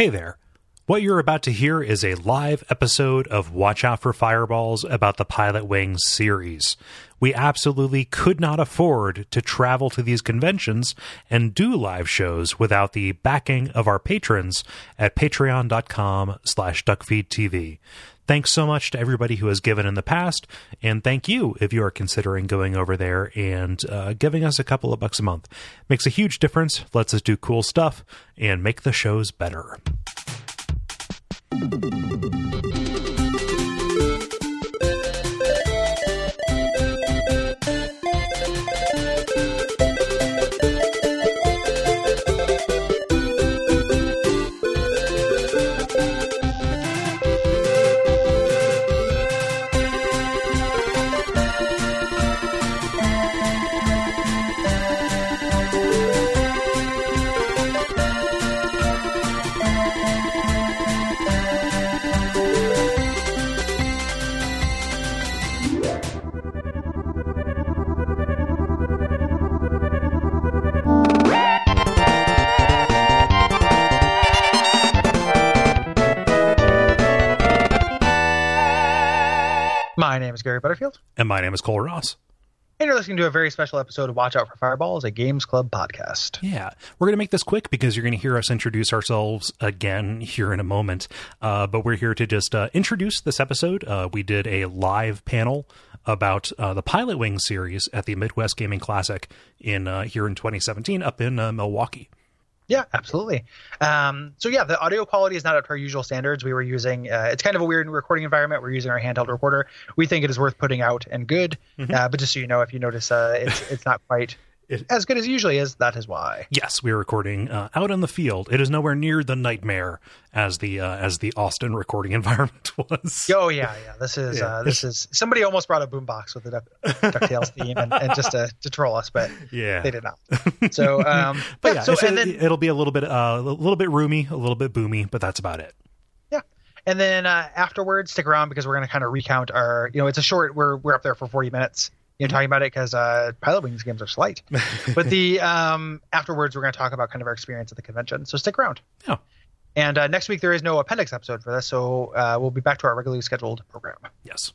Hey there. What you're about to hear is a live episode of Watch Out for Fireballs about the Pilotwings series. We absolutely could not afford to travel to these conventions and do live shows without the backing of our patrons at patreon.com slash duckfeedtv. Thanks so much to everybody who has given in the past, and thank you if you are considering going over there and uh, giving us a couple of bucks a month. Makes a huge difference, lets us do cool stuff, and make the shows better. My name is Gary Butterfield, And my name is Kole Ross. and you're listening to a very special episode of Watch Out for Fireballs, a Games Club podcast. Yeah, we're going to make this quick because you're going to hear us introduce ourselves again here in a moment. Uh, but we're here to just uh, introduce this episode. Uh, we did a live panel about uh, the Pilot Wing series at the Midwest Gaming Classic in uh, here in 2017 up in uh, Milwaukee. Yeah, absolutely. Um, so yeah, the audio quality is not up to our usual standards. We were using uh, it's kind of a weird recording environment. We're using our handheld recorder. We think it is worth putting out and good. Uh, but just so you know, if you notice, uh, it's it's not quite It- as good as it usually is. That is why. Yes, we are recording uh, out in the field. It is nowhere near the nightmare as the uh, as the Austin recording environment was. Oh yeah, yeah. This is Yeah. uh, this is somebody almost brought a boombox with the Duck, Ducktales theme and, and just to, to troll us, but Yeah. they did not. So, um, But yeah, so it's- and then it'll be a little bit uh, a little bit roomy, a little bit boomy, but that's about it. Yeah. And then uh, afterwards, stick around because we're going to kind of recount our, you know, it's a short, we're, we're up there for 40 minutes, you know, talking about it because uh, Pilotwings games are slight. but the, um, afterwards, we're going to talk about kind of our experience at the convention. So stick around. Yeah. And uh, next week, there is no appendix episode for this. So uh, we'll be back to our regularly scheduled program. Yes.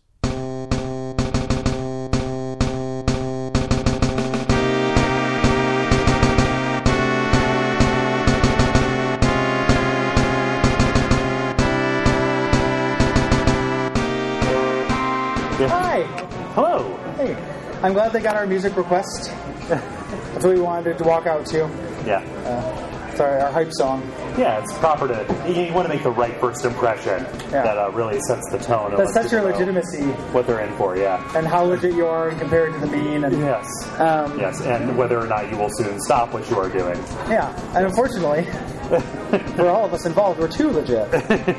Hi. Hello. I'm glad they got our music request. That's what we wanted to walk out to. Yeah. Sorry, our hype song. Yeah, it's proper to. You, you want to make the right first impression Yeah. that uh, really sets the tone. That sets your legitimacy What they're in for, yeah. and how legit you are compared to the mean. And Yes. um, Yes, and whether or not you will soon stop what you are doing. yeah, and unfortunately, for all of us involved, we're too legit.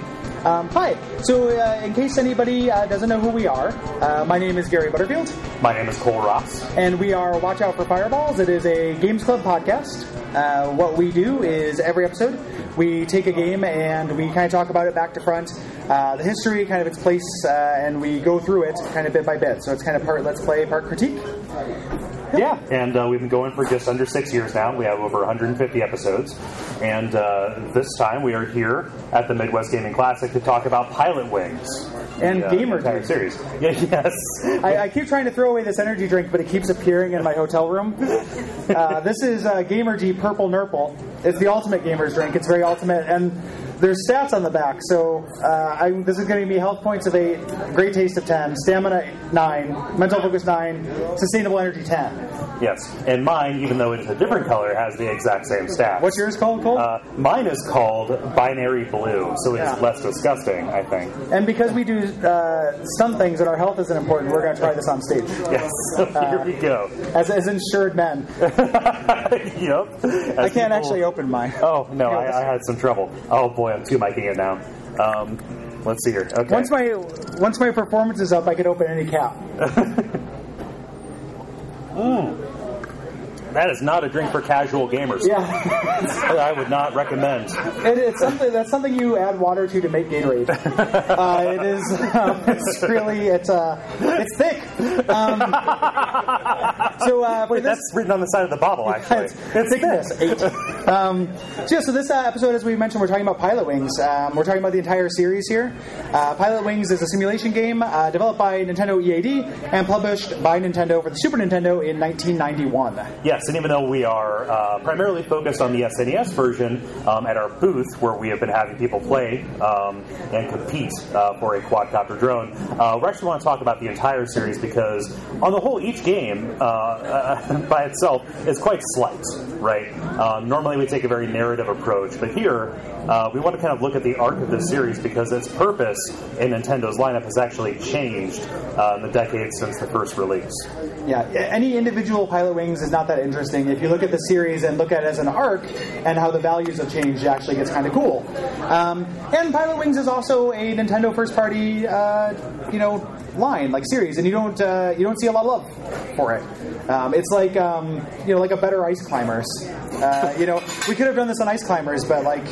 Um, hi. So, uh, in case anybody uh, doesn't know who we are, uh, my name is Gary Butterfield, My name is Kole Ross. and we are Watch Out for Fireballs. It is a Games Club podcast. Uh, what we do is every episode we take a game and we kind of talk about it back to front, uh, the history, kind of its place, uh, and we go through it kind of bit by bit. So it's kind of part let's play, part critique. Yeah, and uh, we've been going for just under six years now. We have over 150 episodes, and uh, this time we are here at the Midwest Gaming Classic to talk about Pilotwings And the, uh, Gamer entire Drink. series. Yeah, yes. I, I keep trying to throw away this energy drink, but it keeps appearing in my hotel room. Uh, this is uh, Gamer G Purple Nurple. It's the ultimate gamer's drink. It's very ultimate, and there's stats on the back. So uh, I, this is going to be health points of eight, great taste of ten, stamina nine, mental focus nine, sustainable energy ten. Yes, and mine, even though it's a different color, has the exact same stats. What's yours called, Kole? Uh, mine is called binary blue, so it is Yeah. less disgusting, I think. and because we do uh, some things that our health isn't important, we're going to try this on stage Yes, here we go. as, as insured men. yep. I can't actually open mine. Oh no, I, I had some trouble. Oh boy, I'm two miking it now. Um, let's see here. Okay. Once my once my performance is up, I can open any cap. that is not a drink for casual gamers. Yeah. I would not recommend. It, it's something that's something you add water to to make Gatorade. Uh, it is. Um, it's really. It's uh. It's thick. Um, So uh, Wait, this, that's written on the side of the bottle, actually. it's, it's thickness eight. Um, so yeah, so this uh, episode, as we mentioned, we're talking about Pilotwings. Um, we're talking about the entire series here. Uh, Pilotwings is a simulation game uh, developed by Nintendo EAD and published by Nintendo for the Super Nintendo in 1991. Yes, and even though we are uh, primarily focused on the SNES version um, at our booth, where we have been having people play um, and compete uh, for a quadcopter drone, uh, we actually want to talk about the entire series because, on the whole, each game uh, uh, by itself is quite slight, right? Um, normally we take a very narrative approach, but here uh, we want to kind of look at the arc of the series because its purpose in Nintendo's lineup has actually changed in the decades since the first release. Yeah, any individual Pilotwings is not that interesting. If you look at the series and look at it as an arc and how the values have changed, it actually gets kind of cool. Um, and Pilotwings is also a Nintendo first-party, uh, you know, line like series, and you don't uh, you don't see a lot of love for it. Um, it's like um, you know, like a better Ice Climbers. Uh, you know, we could have done this on Ice Climbers, but like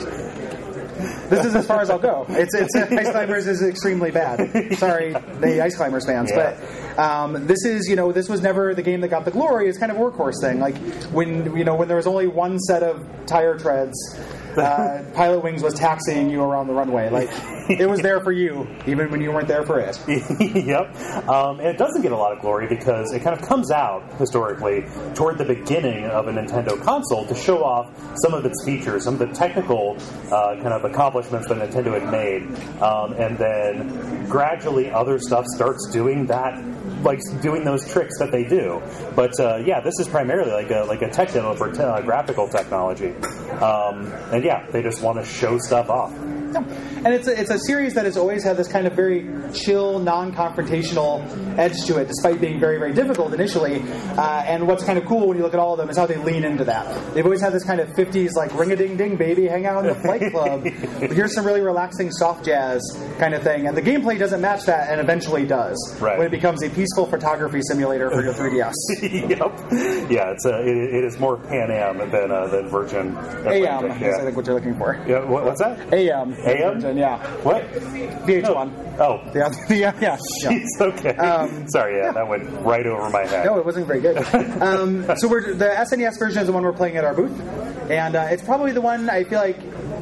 this is as far as I'll go. It's, it's Ice Climbers is extremely bad. Sorry, the Ice Climbers fans, Yeah. but um, this is you know this was never the game that got the glory. It's kind of a workhorse thing. Like when you know when there was only one set of tire treads. Uh, Pilotwings was taxiing you around the runway. Like it was there for you, even when you weren't there for it. yep. Um, and it doesn't get a lot of glory because it kind of comes out historically toward the beginning of a Nintendo console to show off some of its features, some of the technical uh, kind of accomplishments that Nintendo had made, um, and then gradually other stuff starts doing that. Like doing those tricks that they do, but uh, yeah, this is primarily like a like a tech demo for uh, graphical technology, um, and yeah, they just want to show stuff off. No. And it's a, it's a series that has always had this kind of very chill, non-confrontational edge to it, despite being very, very difficult initially. Uh, and what's kind of cool when you look at all of them is how they lean into that. They've always had this kind of 50s, like, ring-a-ding-ding, baby, hang out in the flight club. here's some really relaxing soft jazz kind of thing. And the gameplay doesn't match that, and eventually does. Right. When it becomes a peaceful photography simulator for your 3DS. yep. Yeah, it's a, it, it is more Pan Am than uh, than Virgin. AM yeah. is, I think, what you're looking for. Yeah, what, what's that? AM. AM? Yeah. What? VH1. Oh. Yeah, yeah, yeah. yeah. Jeez, okay. Um, Sorry, yeah, that went right over my head. No, it wasn't very good. um, so we're, the SNES version is the one we're playing at our booth, and uh, it's probably the one I feel like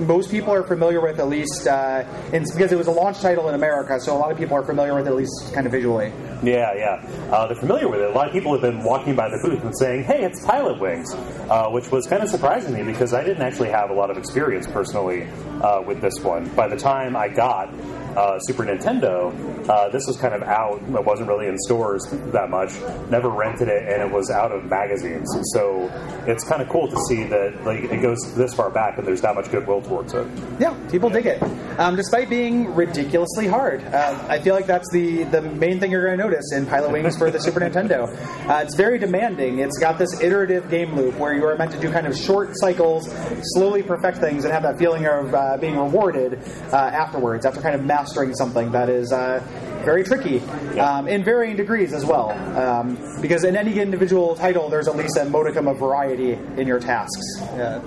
most people are familiar with at least, uh, because it was a launch title in America, so a lot of people are familiar with it at least kind of visually. Yeah, yeah. Uh, they're familiar with it. A lot of people have been walking by the booth and saying, hey, it's Pilotwings, uh, which was kind of surprising me because I didn't actually have a lot of experience personally uh, with this one. By the time I got uh, Super Nintendo, uh, this was kind of out. It wasn't really in stores that much. Never rented it, and it was out of magazines. So it's kind of cool to see that like it goes this far back, and there's that much goodwill towards it. Yeah, people dig it, um, despite being ridiculously hard. Uh, I feel like that's the, the main thing you're going to notice in Pilotwings for the Super Nintendo. Uh, it's very demanding. It's got this iterative game loop where you are meant to do kind of short cycles, slowly perfect things, and have that feeling of uh, being rewarded uh, afterwards, after kind of mastering something that is uh, very tricky um, in varying degrees as well. Um, because in any individual title, there's at least a modicum of variety in your tasks. Uh,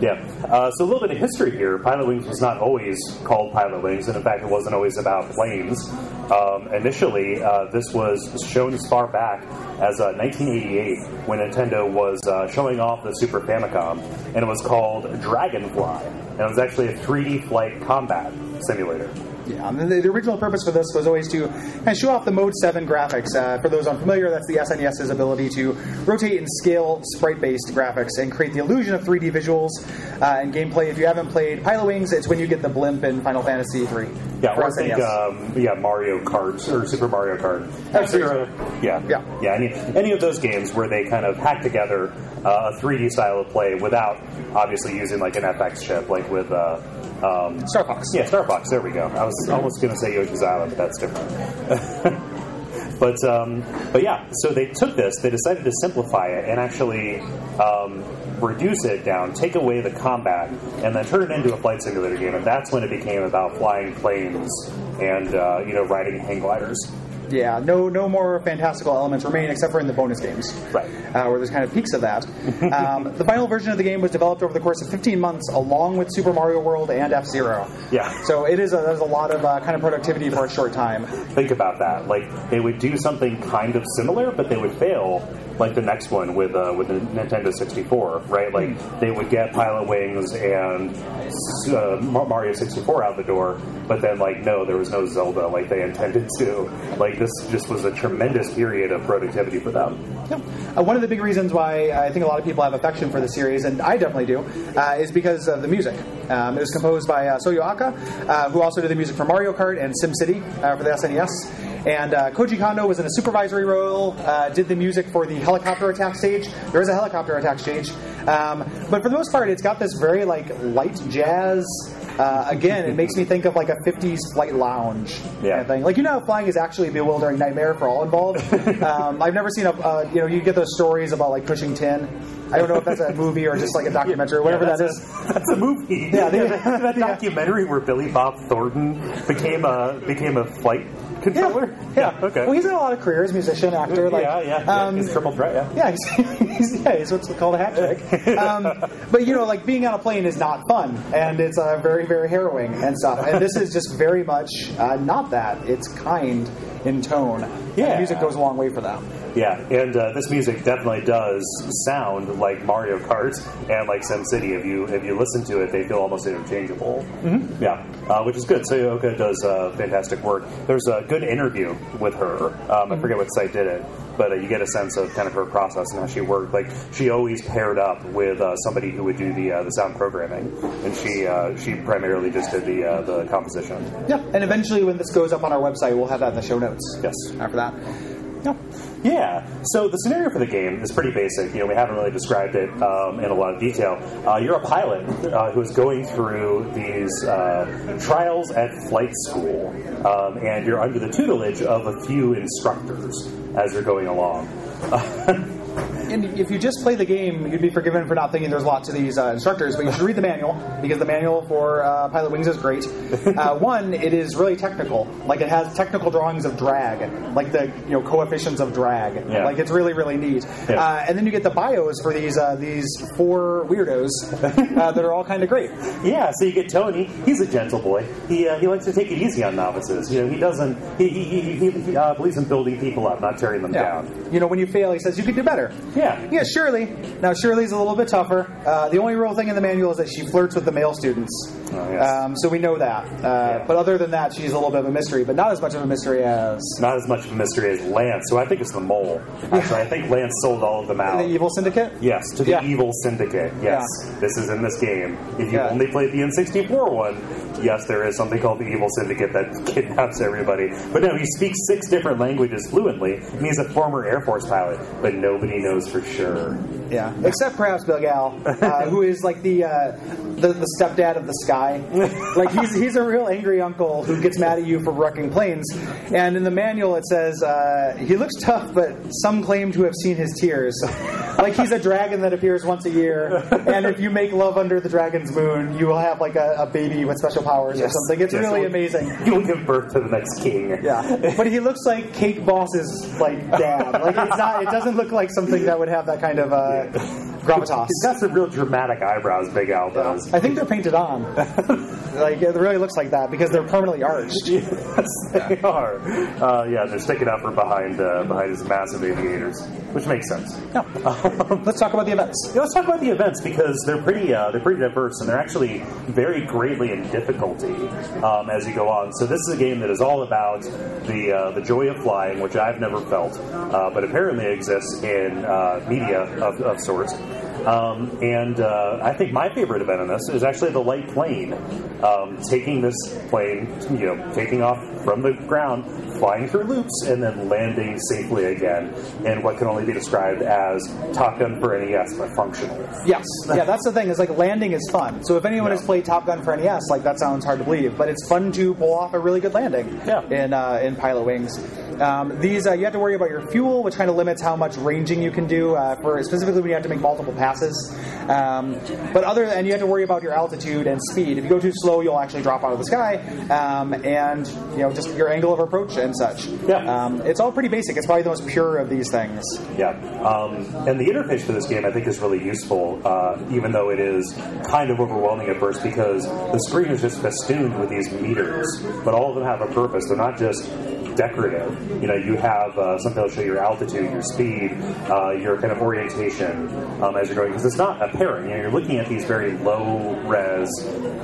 Yeah. Uh, so a little bit of history here. Pilotwings was not always called Pilotwings, and in fact, it wasn't always about planes. Um, initially, uh, this was shown as far back as uh, 1988 when Nintendo was uh, showing off the Super Famicom, and it was called Dragonfly. And it was actually a 3D flight combat simulator. Yeah, and the, the original purpose for this was always to kind of show off the Mode 7 graphics. Uh, for those unfamiliar, that's the SNES's ability to rotate and scale sprite based graphics and create the illusion of 3D visuals uh, and gameplay. If you haven't played Pilotwings, it's when you get the blimp in Final Fantasy 3. Yeah, or think, um, yeah, Mario Kart or Super Mario Kart. F-Zero. Yeah, Yeah. yeah. Any any of those games where they kind of hack together uh, a 3D style of play without obviously using like an FX chip, like with uh, um, Star Fox. Yeah, Star Fox. There we go. I was almost going to say Yoshi's Island, but that's different. but um, but yeah, so they took this, they decided to simplify it and actually um, reduce it down, take away the combat, and then turn it into a flight simulator game. And that's when it became about flying planes and uh, you know riding hang gliders. Yeah, no, no more fantastical elements remain except for in the bonus games, Right. Uh, where there's kind of peaks of that. um, the final version of the game was developed over the course of 15 months, along with Super Mario World and F Zero. Yeah. So it is a, there's a lot of uh, kind of productivity for a short time. Think about that. Like they would do something kind of similar, but they would fail like the next one with uh, with the Nintendo 64, right? Like they would get Pilotwings and uh, Mario 64 out the door, but then like no, there was no Zelda like they intended to. Like this just was a tremendous period of productivity for them. Yeah. Uh, one of the big reasons why I think a lot of people have affection for the series, and I definitely do, uh, is because of the music. Um, it was composed by uh, Soyo Oka, uh, who also did the music for Mario Kart and SimCity for the SNES. And uh, Koji Kondo was in a supervisory role, uh, did the music for the helicopter attack stage. There is a helicopter attack stage. Um, but for the most part, it's got this very like light jazz. Uh, again, it makes me think of like a 50s flight lounge Yeah. kind of thing. Like, you know flying is actually a bewildering nightmare for all involved? um, I've never seen a, uh, you know, you get those stories about like pushing tin. I don't know if that's a movie or just like a documentary or whatever Yeah, that's. A, that's a movie. Yeah, they- that, that yeah. documentary where Billy Bob Thornton became a became a flight controller. Yeah. okay. Well, he's had a lot of careers, musician, actor. Like, yeah, yeah, yeah. um, It's triple threat. Yeah. Yeah, he's, he's, yeah, he's what's called a hat trick. Um, but you know, like being on a plane is not fun, and it's uh, very, very harrowing and stuff. And this is just very much uh, not that. It's kind in tone. Yeah. music goes a long way for them. Yeah, and uh, this music definitely does sound like Mario Kart and like SimCity. If you if you listen to it, they feel almost interchangeable. Mm-hmm. Yeah, uh, which is good. Soyo Oka does uh, fantastic work. There's a good interview with her. Um, I forget what site did it, but uh, you get a sense of kind of her process and how she worked. Like she always paired up with uh, somebody who would do the uh, the sound programming, and she uh, she primarily just did the uh, the composition. Yeah, and eventually, when this goes up on our website, we'll have that in the show notes. Yes. After that. Yeah. So the scenario for the game is pretty basic. You know, we haven't really described it um, in a lot of detail. Uh, you're a pilot uh, who is going through these uh, trials at flight school, um, and you're under the tutelage of a few instructors as you're going along. And if you just play the game, you'd be forgiven for not thinking there's a lot to these uh, instructors, but you should read the manual because the manual for uh, Pilotwings is great. Uh, one, it is really technical. Like it has technical drawings of drag, like the you know coefficients of drag. Yeah. Like it's really really neat. Yeah. Uh, and then you get the bios for these uh, these four weirdos uh, that are all kind of great. Yeah, so you get Tony. He's a gentle boy. He, uh, he likes to take it easy on novices. You know, he doesn't. He, he, he, he, uh, believes in building people up, not tearing them down. You know, when you fail, he says you could do better. Yeah. Yeah, Shirley. Now Shirley's a little bit tougher. Uh, the only real thing in the manual is that she flirts with the male students. Oh, yes. um, so we know that. Uh, Yeah. But other than that, she's a little bit of a mystery, but not as much of a mystery as Not as much of a mystery as Lance, so I think it's the mole. Actually, I think Lance sold all of them out. the Evil Syndicate. Yes, to the Yeah. evil syndicate. Yes, Yeah. this is in this game. If you only played the N64 one, yes, there is something called the evil syndicate that kidnaps everybody. But no, he speaks six different languages fluently, and he's a former Air Force pilot, but nobody knows for sure. Yeah, except perhaps Big Al, uh, who is like the, uh, the the stepdad of the sky. Like he's he's a real angry uncle who gets mad at you for wrecking planes. And in the manual it says uh, he looks tough, but some claim to have seen his tears. Like he's a dragon that appears once a year, and if you make love under the dragon's moon, you will have like a, a baby with special powers or something. It's Yes, really he'll- amazing. You will give birth to the next king. Yeah, but he looks like Cake Boss's like dad. Like it's not. It doesn't look like something that would have that kind of uh, that. gravitas. He's got some real dramatic eyebrows, Big Al does. I think they're painted on. like it really looks like that because they're permanently arched. Yes, they are. Uh, yeah, they're sticking out from behind uh, behind his massive aviators, which makes sense. Yeah. Let's talk about the events. Yeah, let's talk about the events because they're pretty uh, they're pretty diverse and they're actually vary greatly in difficulty um, as you go on. So this is a game that is all about the uh, the joy of flying, which I've never felt, uh, but apparently exists in uh, media of, of sorts. Um, and uh, I think my favorite event in this is actually the light plane, um, taking this plane, you know, taking off from the ground, flying through loops, and then landing safely again in what can only be described as Top Gun for NES, but functional. Yes, yeah, that's the thing. Is like landing is fun. So if anyone Yeah. has played Top Gun for NES, like that sounds hard to believe, but it's fun to pull off a really good landing. Yeah. In uh, in Pilotwings, um, these uh, you have to worry about your fuel, which kind of limits how much ranging you can do uh, for specifically when you have to make multiple passes. Um, but other and you have to worry about your altitude and speed. If you go too slow, you'll actually drop out of the sky, um, and you know just your angle of approach and such. Yeah. Um, it's all pretty basic. It's probably the most pure of these things. Yeah, um, and the interface for this game I think is really useful, uh, even though it is kind of overwhelming at first because the screen is just festooned with these meters, but all of them have a purpose. They're not just decorative. You know, you have uh, something that'll show your altitude, your speed, uh, your kind of orientation um, as you're going, because it's not apparent. You know, you're looking at these very low res,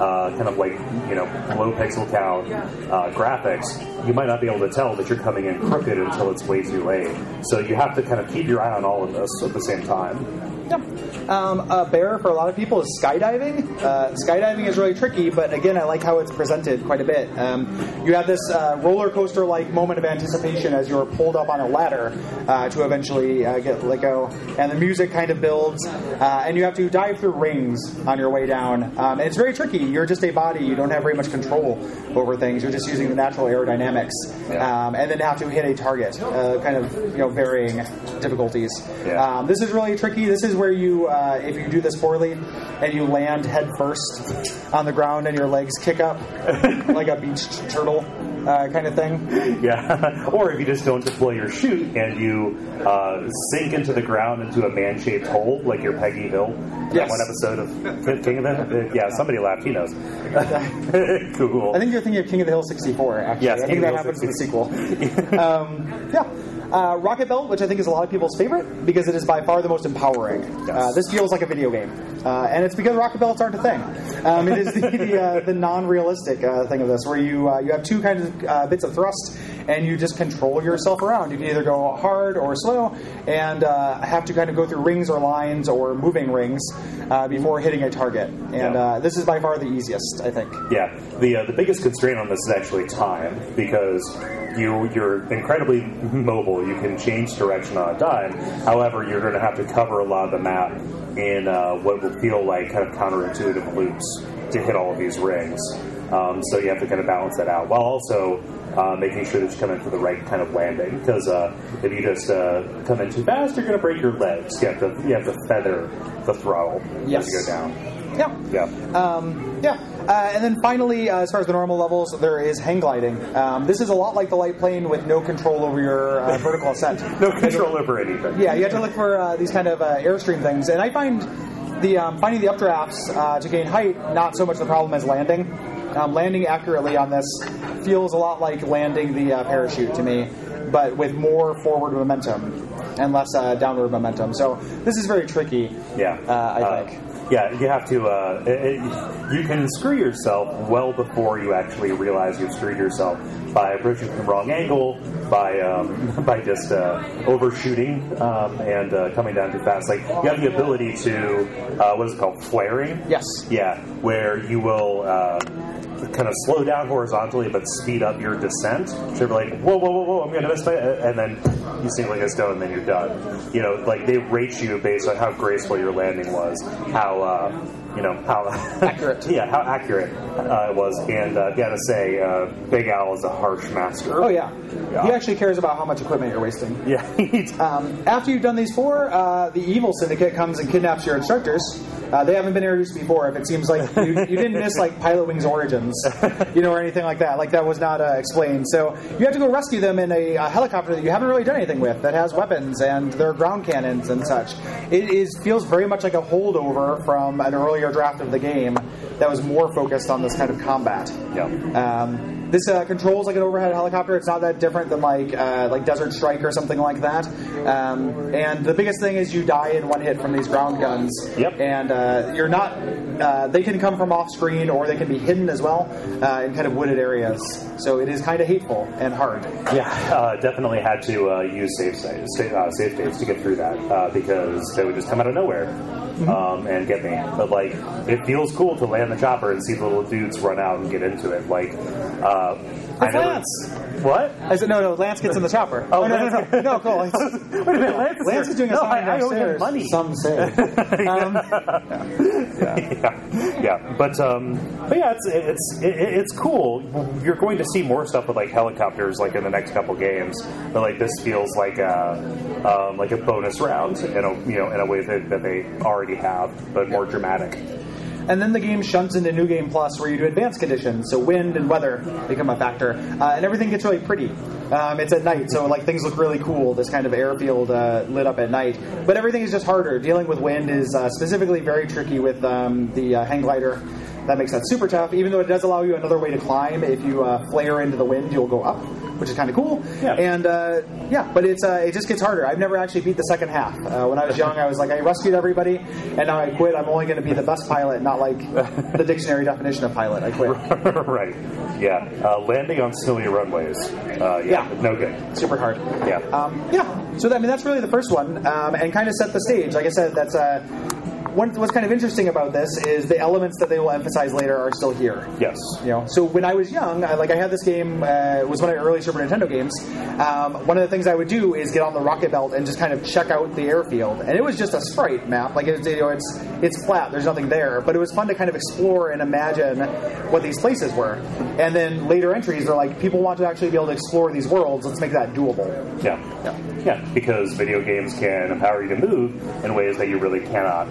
uh, kind of like you know low pixel count uh, graphics. You might not be able to tell that you're coming in crooked until it's way too late. So you have to kind of keep your eye on all of this at the same time. Yeah. Um, a bear for a lot of people is skydiving. Uh, skydiving is really tricky, but again, I like how it's presented quite a bit. Um, you have this uh, roller coaster like moment of anticipation as you're pulled up on a ladder uh, to eventually uh, get let go, and the music kind of builds, uh, and you have to dive through rings on your way down. Um, and it's very tricky. You're just a body; you don't have very much control over things. You're just using the natural aerodynamics, um, and then have to hit a target, uh, kind of you know varying difficulties. Um, this is really tricky. This is where you, uh, if you do this poorly, and you land head first on the ground and your legs kick up like a beach turtle uh, kind of thing. Yeah. or if you just don't deploy your chute and you uh, sink into the ground into a man-shaped hole, like your Peggy Hill. Yes. one episode of King of the. Yeah, somebody laughed. He knows. cool. I think you're thinking of King of the Hill 64, actually. Yes, I think of that happens in the sequel. um, yeah. Uh, Rocket Belt, which I think is a lot of people's favorite because it is by far the most empowering. Uh, this feels like a video game. Uh, and it's because Rocket Belts aren't a thing. Um, it is the, the, uh, the non-realistic uh, thing of this, where you uh, you have two kinds of uh, bits of thrust, and you just control yourself around. You can either go hard or slow, and uh, have to kind of go through rings or lines or moving rings uh, before hitting a target. And Yeah. uh, this is by far the easiest, I think. Yeah, the uh, the biggest constraint on this is actually time because you you're incredibly mobile. You can change direction on a dime. However, you're going to have to cover a lot of the map in uh, what will feel like kind of counterintuitive loops to hit all of these rings. Um, so you have to kind of balance that out while also uh, making sure that you come in for the right kind of landing. Because uh, if you just uh, come in too fast, you're going to break your legs. You have to you have to feather the throttle Yes. as you go down. Yeah. Yeah. Um, yeah. Uh, and then finally, uh, as far as the normal levels, there is hang gliding. Um, this is a lot like the light plane with no control over your uh, vertical ascent. no control over anything. Yeah, you have to look for uh, these kind of uh, airstream things. And I find the um, finding the updrafts uh, to gain height not so much the problem as landing. Um, landing accurately on this feels a lot like landing the uh, parachute to me, but with more forward momentum and less uh, downward momentum. So this is very tricky. Yeah, Uh, I think. yeah, you have to. Uh, it, it- you can screw yourself well before you actually realize you've screwed yourself by approaching from the wrong angle, by um, by just uh, overshooting um, and uh, coming down too fast. Like you have the ability to uh, what is it called, flaring? Yes. Yeah, where you will. Kind of slow down horizontally, but speed up your descent. So you're like, whoa, whoa, whoa, whoa! I'm gonna miss my, and then you sink like a stone, and then you're done. You know, like they rate you based on how graceful your landing was, how uh, you know how Accurate. yeah, how accurate uh, it was. And uh, gotta say, uh, Big Al is a harsh master. Oh yeah. Yeah. He actually cares about how much equipment you're wasting. yeah. Um, after you've done these four, uh, the evil syndicate comes and kidnaps your instructors. Uh, they haven't been introduced before. If it seems like you, you didn't miss like Pilotwings Origins, you know, or anything like that, like that was not uh, explained. So you have to go rescue them in a, uh helicopter that you haven't really done anything with, that has weapons and their ground cannons and such. It is feels very much like a holdover from an earlier draft of the game that was more focused on this kind of combat. Yeah. Um, this uh, controls like an overhead helicopter. It's not that different than like uh, like Desert Strike or something like that. Um, and the biggest thing is you die in one hit from these ground guns. Yep. And uh, you're not. Uh, they can come from off screen or they can be hidden as well uh, in kind of wooded areas. So it is kind of hateful and hard. Yeah, uh, definitely had to uh, use save states, sa- uh, save states to get through that uh, because they would just come out of nowhere um, and get me. But like, it feels cool to land the chopper and see the little dudes run out and get into it. Like, uh, That's Lance. What? I said no, no. Lance gets in the chopper. Oh, no, no, no, no, no, Kole. Lance, Wait a minute, Lance, Lance is doing a no, I, I owe him money. Some say. Um, yeah, yeah, but um, but yeah, it's it's it, it's cool. You're going to see more stuff with like helicopters, like in the next couple games. But like this feels like a um, like a bonus round in a you know in a way that, that they already have, but more dramatic. And then the game shunts into New Game Plus, where you do advanced conditions, so wind and weather become a factor, uh, and everything gets really pretty. Um, it's at night, so like things look really cool. This kind of airfield uh, lit up at night, but everything is just harder. Dealing with wind is uh, specifically very tricky with um, the uh, hang glider. That makes that super tough. Even though it does allow you another way to climb, if you uh, flare into the wind, you'll go up, which is kind of cool. Yeah. And uh, yeah, but it's uh, it just gets harder. I've never actually beat the second half. Uh, when I was young, I was like, I rescued everybody, and now I quit. I'm only going to be the best pilot, not like the dictionary definition of pilot. I quit. right. Yeah. Uh, landing on snowy runways. Uh, yeah, Yeah. No good. Super hard. Yeah. Um, yeah. So that, I mean, that's really the first one, um, and kind of set the stage. Like I said, that's uh, one, what's kind of interesting about this is the elements that they will emphasize later are still here. yes. You know, so when I was young, I, like I had this game uh, it was one of my early Super Nintendo games. Um, one of the things I would do is get on the rocket belt and just kind of check out the airfield, and it was just a sprite map. Like it's you know, it's it's flat. There's nothing there, but it was fun to kind of explore and imagine what these places were. And then later entries are like people want to actually be able to explore these worlds. Let's make that doable. Yeah. Yeah. Yeah. Because video games can empower you to move in ways that you really cannot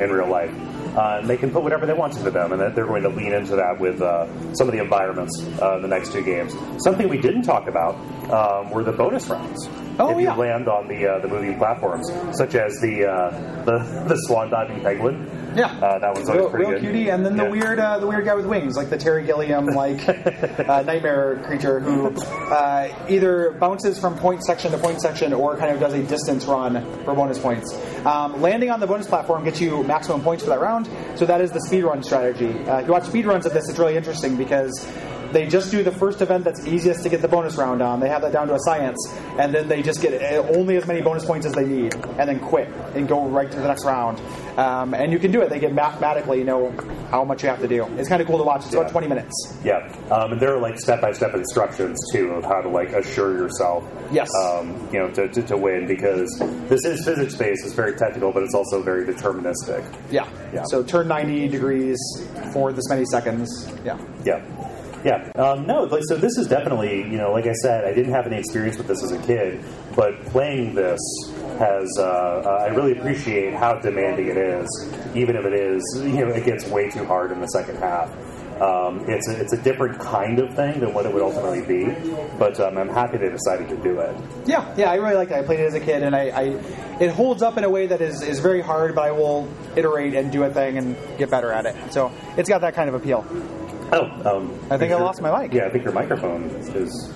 in real life. Uh, and they can put whatever they want into them, and they're going to lean into that with uh, some of the environments uh, in the next two games. Something we didn't talk about um, were the bonus rounds. Oh, if you land on the uh, the moving platforms, such as the uh, the the swan diving penguin. Yeah, Uh, that one's always real, pretty real good. cutie, and then the Yeah. weird, uh, the weird guy with wings, like the Terry Gilliam, like uh, nightmare creature who uh, either bounces from point section to point section or kind of does a distance run for bonus points. Um, landing on the bonus platform gets you maximum points for that round, so that is the speed run strategy. Uh, if you watch speed runs of this, it's really interesting because they just do the first event that's easiest to get the bonus round on. They have that down to a science, and then they just get uh, only as many bonus points as they need, and then quit and go right to the next round. Um, and you can do it. They get mathematically know how much you have to do. It's kind of cool to watch. It's Yeah. about 20 minutes. Yeah, um, and there are like step by step instructions too of how to like assure yourself, Yes. um, you know, to, to, to win because this is physics based. It's very technical, but it's also very deterministic. Yeah. Yeah. So turn 90 degrees for this many seconds. Yeah. Yeah. Yeah, um, no. Like, so this is definitely, you know, like I said, I didn't have any experience with this as a kid, but playing this has, uh, uh, I really appreciate how demanding it is, even if it is, you know, it gets way too hard in the second half. Um, it's a, it's a different kind of thing than what it would ultimately be, but um, I'm happy they decided to do it. Yeah, yeah, I really liked it. I played it as a kid, and I, I it holds up in a way that is, is very hard, but I will iterate and do a thing and get better at it. So it's got that kind of appeal. Oh, um, I think I lost my mic. Yeah, I think your microphone is.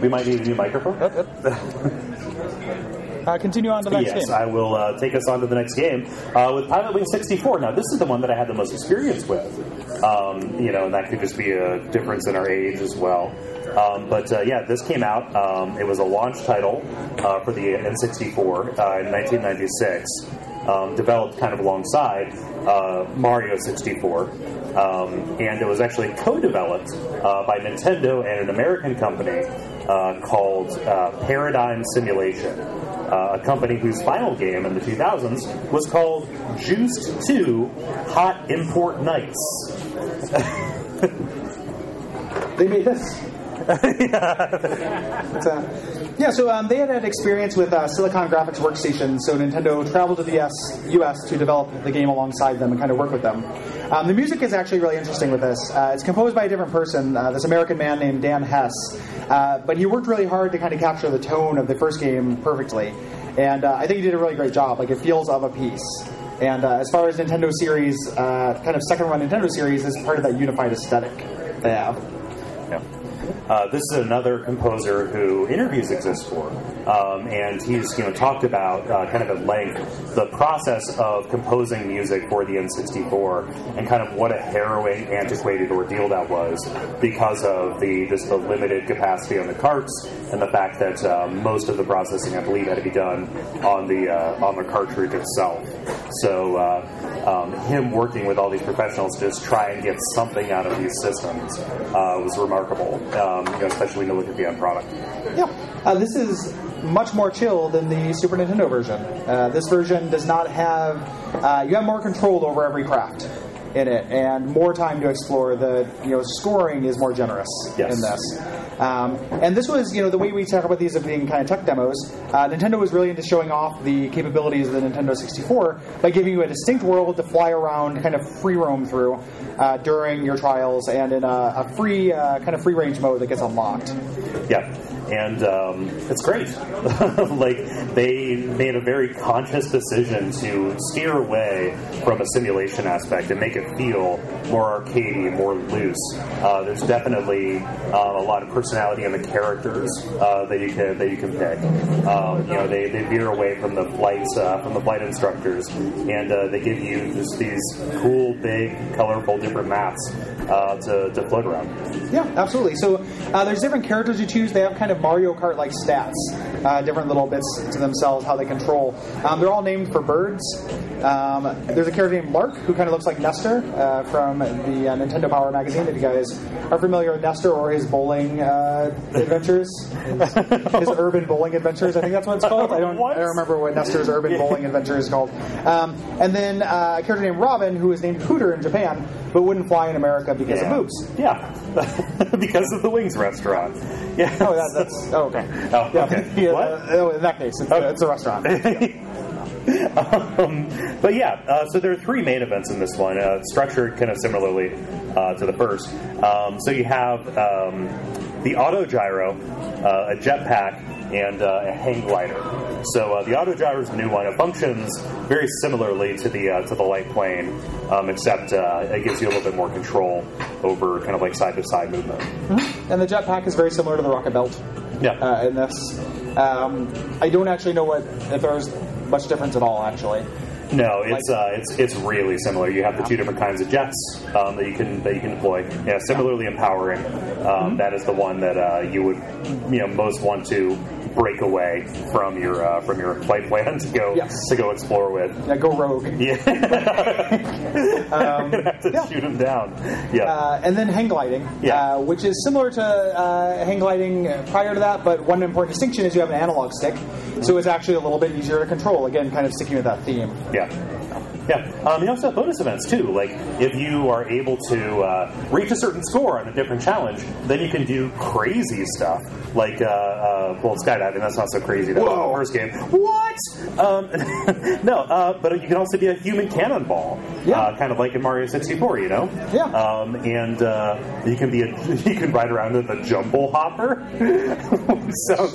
We might need a new microphone. Uh, continue on to the next yes, game. I will uh, take us on to the next game uh, with Pilot Wing 64. Now, this is the one that I had the most experience with. Um, you know, and that could just be a difference in our age as well. Um, but uh, yeah, this came out. Um, it was a launch title uh, for the N64 uh, in 1996, um, developed kind of alongside uh, Mario 64. Um, and it was actually co-developed uh, by Nintendo and an American company uh, called uh, Paradigm Simulation, uh, a company whose final game in the 2000s was called Juiced 2 Hot Import Nights. They made this. Uh, yeah, so um, they had had experience with uh, Silicon Graphics workstations, so Nintendo traveled to the US, US to develop the game alongside them and kind of work with them. Um, the music is actually really interesting with this. Uh, it's composed by a different person, uh, this American man named Dan Hess, uh, but he worked really hard to kind of capture the tone of the first game perfectly, and uh, I think he did a really great job. Like it feels of a piece. And uh, as far as Nintendo series, kind of second run Nintendo series, is part of that unified aesthetic they have. Yeah. Uh, this is another composer who interviews exist for, um, and he's you know talked about uh, kind of at length the process of composing music for the N64 and kind of what a harrowing, antiquated ordeal that was because of the just the limited capacity on the carts and the fact that um, most of the processing, I believe, had to be done on the uh, on the cartridge itself. So. Uh, um, him working with all these professionals to just try and get something out of these systems uh, was remarkable, um, you know, especially you look at the end product. Yeah, uh, this is much more chill than the Super Nintendo version. Uh, this version does not have. Uh, you have more control over every craft in it, and more time to explore. The you know scoring is more generous Yes. in this. Um, and this was, you know, the way we talk about these as being kind of tech demos. Uh, Nintendo was really into showing off the capabilities of the Nintendo 64 by giving you a distinct world to fly around, kind of free roam through uh, during your trials, and in a, a free, uh, kind of free range mode that gets unlocked. Yeah. And um, it's great. like they made a very conscious decision to steer away from a simulation aspect and make it feel more arcadey, more loose. Uh, there's definitely uh, a lot of personality in the characters uh, that you can that you can pick. Um, you know, they, they veer away from the flights uh, from the flight instructors, and uh, they give you just these cool, big, colorful, different maps uh, to, to float around. Yeah, absolutely. So there's different characters you choose. They have kind of Mario Kart like stats, uh, different little bits to themselves, how they control. Um, they're all named for birds. Um, there's a character named Lark who kind of looks like Nester uh, from the uh, Nintendo Power magazine. If you guys are familiar with Nester or his bowling uh, adventures, his, his urban bowling adventures, I think that's what it's called. I don't, I don't remember what Nester's urban bowling adventure is called. Um, and then uh, a character named Robin who is named Hooter in Japan, but wouldn't fly in America because Yeah. of boobs. Yeah, because of the Wings restaurant. Yeah. Oh, that, that's oh, okay. Oh, Yeah, okay. yeah, What? uh, oh, in that case, it's, Okay. it's a restaurant. um, but yeah, uh, so there are three main events in this one, uh, structured kind of similarly uh, to the first. Um, so you have um, the auto gyro, uh, a jetpack, and uh, a hang glider. So uh, the auto is the new one. It functions very similarly to the uh, to the light plane, um, except uh, it gives you a little bit more control over kind of like side to side movement. And the jetpack is very similar to the rocket belt Yeah. uh, in this. Um, I don't actually know what if there's much difference at all. Actually, No, it's uh, it's it's really similar. You have the two different kinds of jets um, that you can that you can deploy. Yeah, similarly empowering. Um, that is the one that uh, you would you know most want to break away from your uh, from your flight plan to go Yes. to go explore with. yeah, go rogue. Yeah, Um, have to yeah. shoot him down. Yeah, Uh, and then hang gliding, Yeah. uh, which is similar to uh, hang gliding prior to that, but one important distinction is you have an analog stick, so it's actually a little bit easier to control. Again, kind of sticking with that theme. Yeah. Yeah. Um, you also have bonus events too. Like if you are able to uh, reach a certain score on a different challenge, then you can do crazy stuff. Like uh, uh, well, skydiving. That's not so crazy. That in Whoa. the first game. What? Um, no, uh, but you can also be a human cannonball. Yeah. Uh, kind of like in Mario 64. You know. Yeah. Um, and uh, you can be a you can ride around with a jumble hopper. which sounds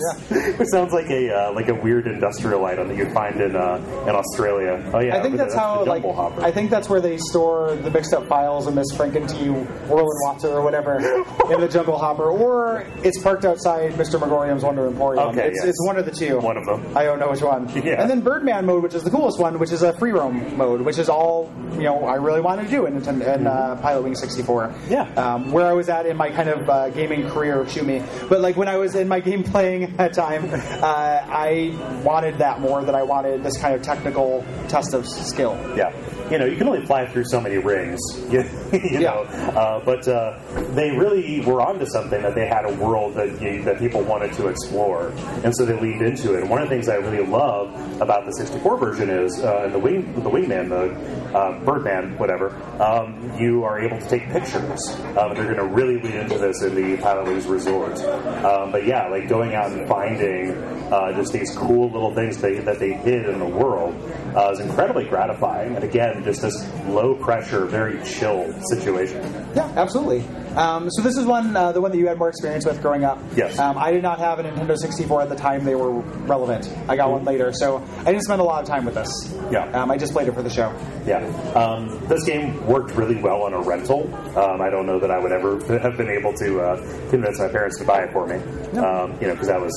which sounds like a uh, like a weird industrial item that you'd find in uh, in Australia. Oh yeah. I think that's the- how, like, hopper. I think that's where they store the mixed up files of Miss Frankentea, Orlin Watson, or whatever in the jungle hopper, or it's parked outside Mr. Magorium's Wonder Emporium. Okay, it's, yes. it's one of the two. One of them. I don't know which one. Yeah. And then Birdman mode, which is the coolest one, which is a free roam mode, which is all you know I really wanted to do in, in, in uh, Pilot Wing 64. Mm-hmm. Yeah. Um, where I was at in my kind of uh, gaming career, shoot me. But like when I was in my game playing at time, uh, I wanted that more than I wanted this kind of technical test of skill. Yeah. You know, you can only fly through so many rings, you, you Yeah. know. Uh, but uh, they really were onto something that they had a world that you, that people wanted to explore, and so they leaned into it. And one of the things I really love about the 64 version is uh, in the wing, the Wingman mode, uh, Birdman, whatever. Um, you are able to take pictures. Um, they're going to really lean into this in the Pilotwings Resort. Um, but yeah, like going out and finding uh, just these cool little things they, that they hid in the world uh, is incredibly gratifying. And again, just this low pressure, very chill situation. Yeah, absolutely. Um, so this is one, uh, the one that you had more experience with growing up. Yes. Um, I did not have a Nintendo 64 at the time they were relevant. I got one later, so I didn't spend a lot of time with this. Yeah. Um, I just played it for the show. Yeah, um, this game worked really well on a rental. Um, I don't know that I would ever have been able to uh, convince my parents to buy it for me. Um, you know, because I was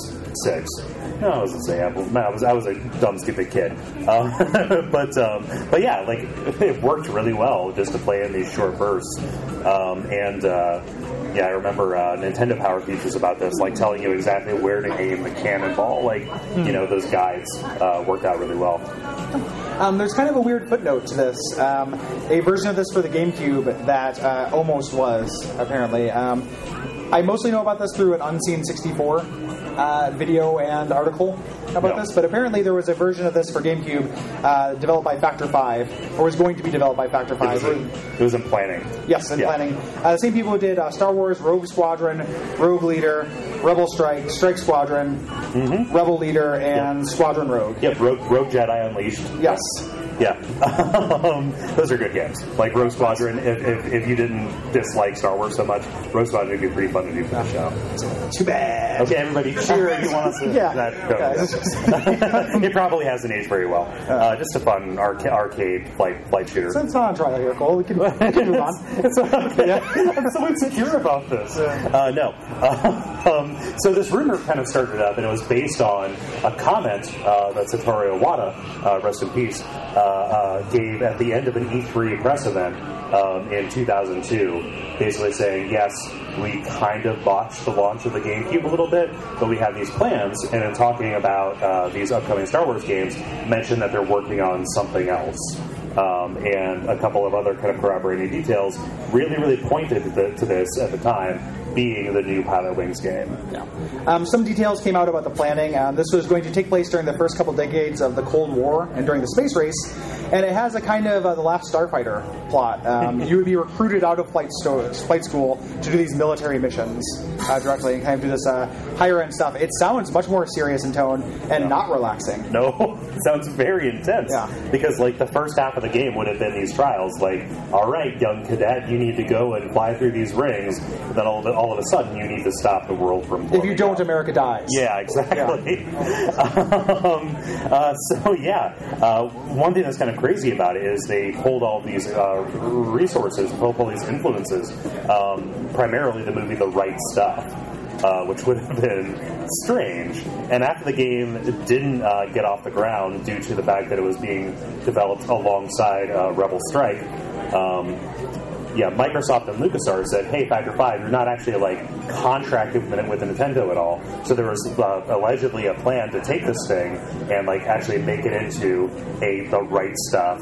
six. No, I wasn't saying I was. I was a dumb, stupid kid. Um, but um, but yeah, like it worked really well just to play in these short bursts. Um, and uh, yeah, I remember uh, Nintendo Power features about this, like telling you exactly where to aim the cannonball. Like you know, those guides uh, worked out really well. Um, there's kind of a weird footnote to this. Um, a version of this for the GameCube that uh, almost was, apparently. Um, I mostly know about this through an Unseen 64 uh, video and article about No. this, but apparently there was a version of this for GameCube uh, developed by Factor 5, or was going to be developed by Factor It was, 5. in, it was in planning. Yes, in Yeah. planning. Uh, the same people who did uh, Star Wars, Rogue Squadron, Rogue Leader, Rebel Strike, Strike Squadron, Mm-hmm. Rebel Leader, and Squadron Rogue. Yep, Rogue, Rogue Jedi Unleashed. Yes. Yeah, um, those are good games. Like Rogue Squadron. If, if, if you didn't dislike Star Wars so much, Rogue Squadron would be pretty fun to do for the show. Too bad. Okay, everybody, cheer if you want us to. Yeah. That. Yeah. it probably hasn't aged very well. Uh, just a fun arca- arcade flight flight shooter. So it's not on trial here, Kole. We can, we can move on. It's okay. I'm so insecure about this. Uh, no. Uh, um, so this rumor kind of started up, and it was based on a comment uh, that Satoru Iwata, uh, rest in peace, uh, gave at the end of an E3 press event um, in 2002, basically saying, yes, we kind of botched the launch of the GameCube a little bit, but we have these plans, and in talking about uh, these upcoming Star Wars games, mentioned that they're working on something else. Um, and a couple of other kind of corroborating details really, really pointed to, the, to this at the time being the new Pilotwings game. Yeah. Um, some details came out about the planning. Um, this was going to take place during the first couple decades of the Cold War and during the space race, and it has a kind of uh, the Last Starfighter plot. Um, you would be recruited out of flight, sto- flight school to do these military missions uh, directly and kind of do this uh, higher end stuff. It sounds much more serious in tone and not relaxing. No, it sounds very intense. Yeah. Because like the first half of the game would have been these trials, like, all right, young cadet, you need to go and fly through these rings. Then all a- all of a sudden, you need to stop the world from. If you don't, up. America dies. Yeah, exactly. um, uh, so yeah, uh, one thing that's kind of crazy about it is they pulled all these uh, resources, pulled all these influences, um, primarily the movie The Right Stuff. Uh, which would have been strange. And after the game didn't uh, get off the ground due to the fact that it was being developed alongside uh, Rebel Strike, um, yeah, Microsoft and LucasArts said, "Hey, Factor Five, you're not actually like contracted with, with Nintendo at all." So there was uh, allegedly a plan to take this thing and like actually make it into a the right stuff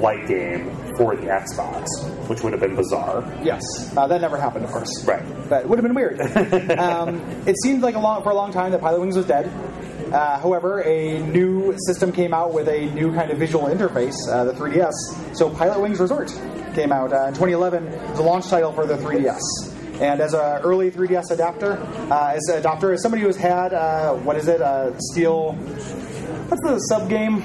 flight game for the Xbox, which would have been bizarre. Yes, uh, that never happened, of course. Right. But it would have been weird. um, it seemed like a long, for a long time that Pilotwings was dead. Uh, however, a new system came out with a new kind of visual interface, uh, the 3DS. So Pilotwings Resort came out uh, in 2011 as a launch title for the 3DS. And as an early 3DS adapter, uh, as an adopter, as somebody who's had uh, what is it, uh, Steel? What's the sub game?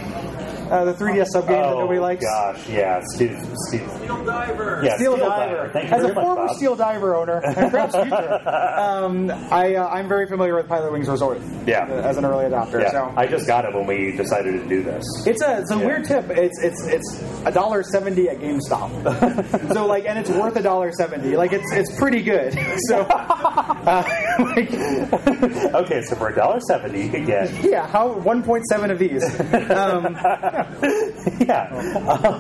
Uh, the 3DS sub game that nobody likes. Oh, gosh, yeah, Steve, Steve, Steel Diver. yeah, Steel, Diver. Thank you As very a much, former Bob. Steel Diver owner, and perhaps future, um, I, uh, I'm very familiar with Pilotwings Resort. Yeah. uh, as an early adopter. Yeah, So I just got it when we decided to do this. it's a it's a Yeah. weird tip. It's it's it's a dollar seventy at GameStop. so like, and it's worth a dollar seventy. Like it's it's pretty good. So uh, like, okay, so for a dollar seventy, you could get yeah, how one point seven of these. Um, yeah,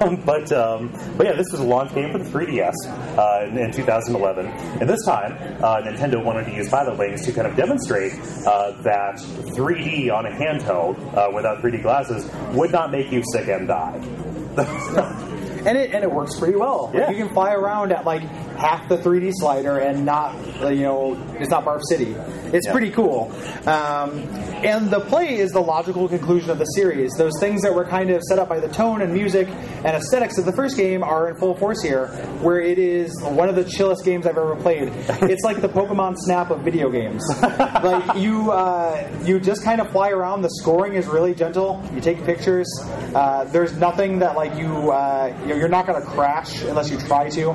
um, but um, but yeah, this was a launch game for the 3DS uh, in, in 2011, and this time uh, Nintendo wanted to use Pilotwings to kind of demonstrate uh, that 3D on a handheld uh, without 3D glasses would not make you sick and die. and it and it works pretty well. Like, you can fly around at like half the 3D slider and not uh, you know it's not Barf City. It's Yeah. pretty cool. Um, and the play is the logical conclusion of the series. Those things that were kind of set up by the tone and music and aesthetics of the first game are in full force here, where it is one of the chillest games I've ever played. It's like the Pokemon Snap of video games. like you, uh, you just kind of fly around. The scoring is really gentle. You take pictures. Uh, there's nothing that like you, uh, you know, you're not going to crash unless you try to.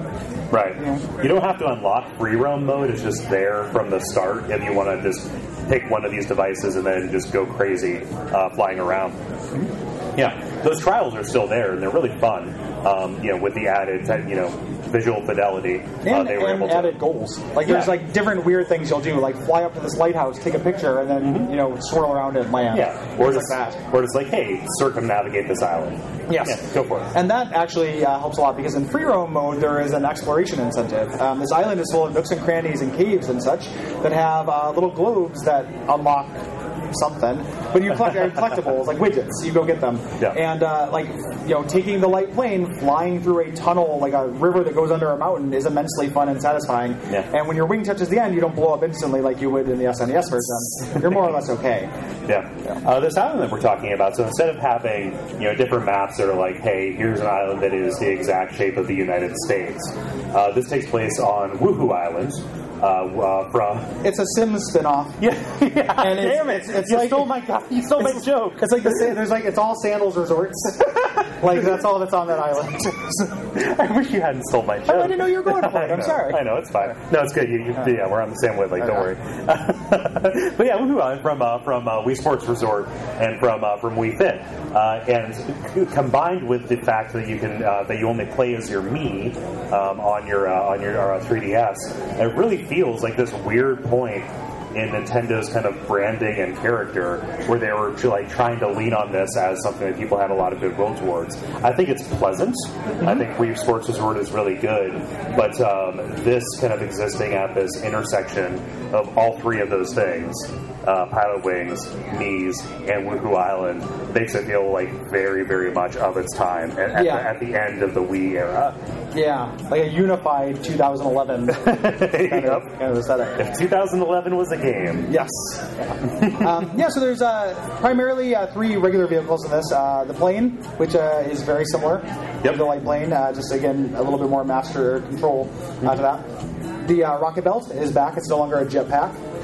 Right. You don't have to unlock free roam mode. It's just there from the start if you want to just pick one of these devices and then just go crazy uh, flying around. Yeah, those trials are still there and they're really fun. Um, you know, with the added, you know, visual fidelity, uh, And, they were able to. added goals. Like there's Yeah. like different weird things you'll do, like fly up to this lighthouse, take a picture, and then you know swirl around it and land. Mm-hmm. Yeah, or just, like that. or just like, hey, circumnavigate this island. Yes. Yeah, go for it. And that actually uh, helps a lot because in free roam mode there is an exploration incentive. Um, this island is full of nooks and crannies and caves and such that have uh, little globes that unlock something. But you collect collectibles like widgets. You go get them. Yeah. And uh, like you know, taking the light plane, flying through a tunnel like a river that goes under a mountain is immensely fun and satisfying. Yeah. And when your wing touches the end, you don't blow up instantly like you would in the SNES version. You're more or less okay. Yeah. Uh, this island that we're talking about, so instead of having you know different maps that are like, hey, here's an island that is the exact shape of the United States, uh, this takes place on Wuhu Island. Uh, uh, from It's a Sims spin-off. yeah, yeah And it's- damn it! it's- it's you like- stole my you stole my joke. It's like the there's like it's all sandals resorts. like that's all that's on that island. I wish you hadn't stole my joke. I didn't know you were going for it. I'm sorry. I know it's fine. No, it's good. You, you, yeah, we're on the same wavelength. Don't worry. but yeah, Wuhu Island from uh, from uh, Wii Sports Resort and from uh, from Wii Fit, uh, and combined with the fact that you can uh, that you only play as your Mii um, on your uh, on your uh, 3DS, it really feels like this weird point in Nintendo's kind of branding and character, where they were like trying to lean on this as something that people had a lot of goodwill towards. I think it's pleasant. I think Wii Sports Resort is really good, but um, this kind of existing at this intersection of all three of those things. Uh, Pilot Wings, Miis, and Wuhu Island makes it feel like very, very much of its time at, at, Yeah. the, at the end of the Wii era. Yeah, like a unified 2011 kind Yep. of, kind of aesthetic. If 2011 was a game, Yes. um, yeah, so there's uh, primarily uh, three regular vehicles in this. Uh, the plane, which uh, is very similar Yep. to the light plane, uh, just again a little bit more master control uh, to that. The uh, rocket belt is back; it's no longer a jetpack,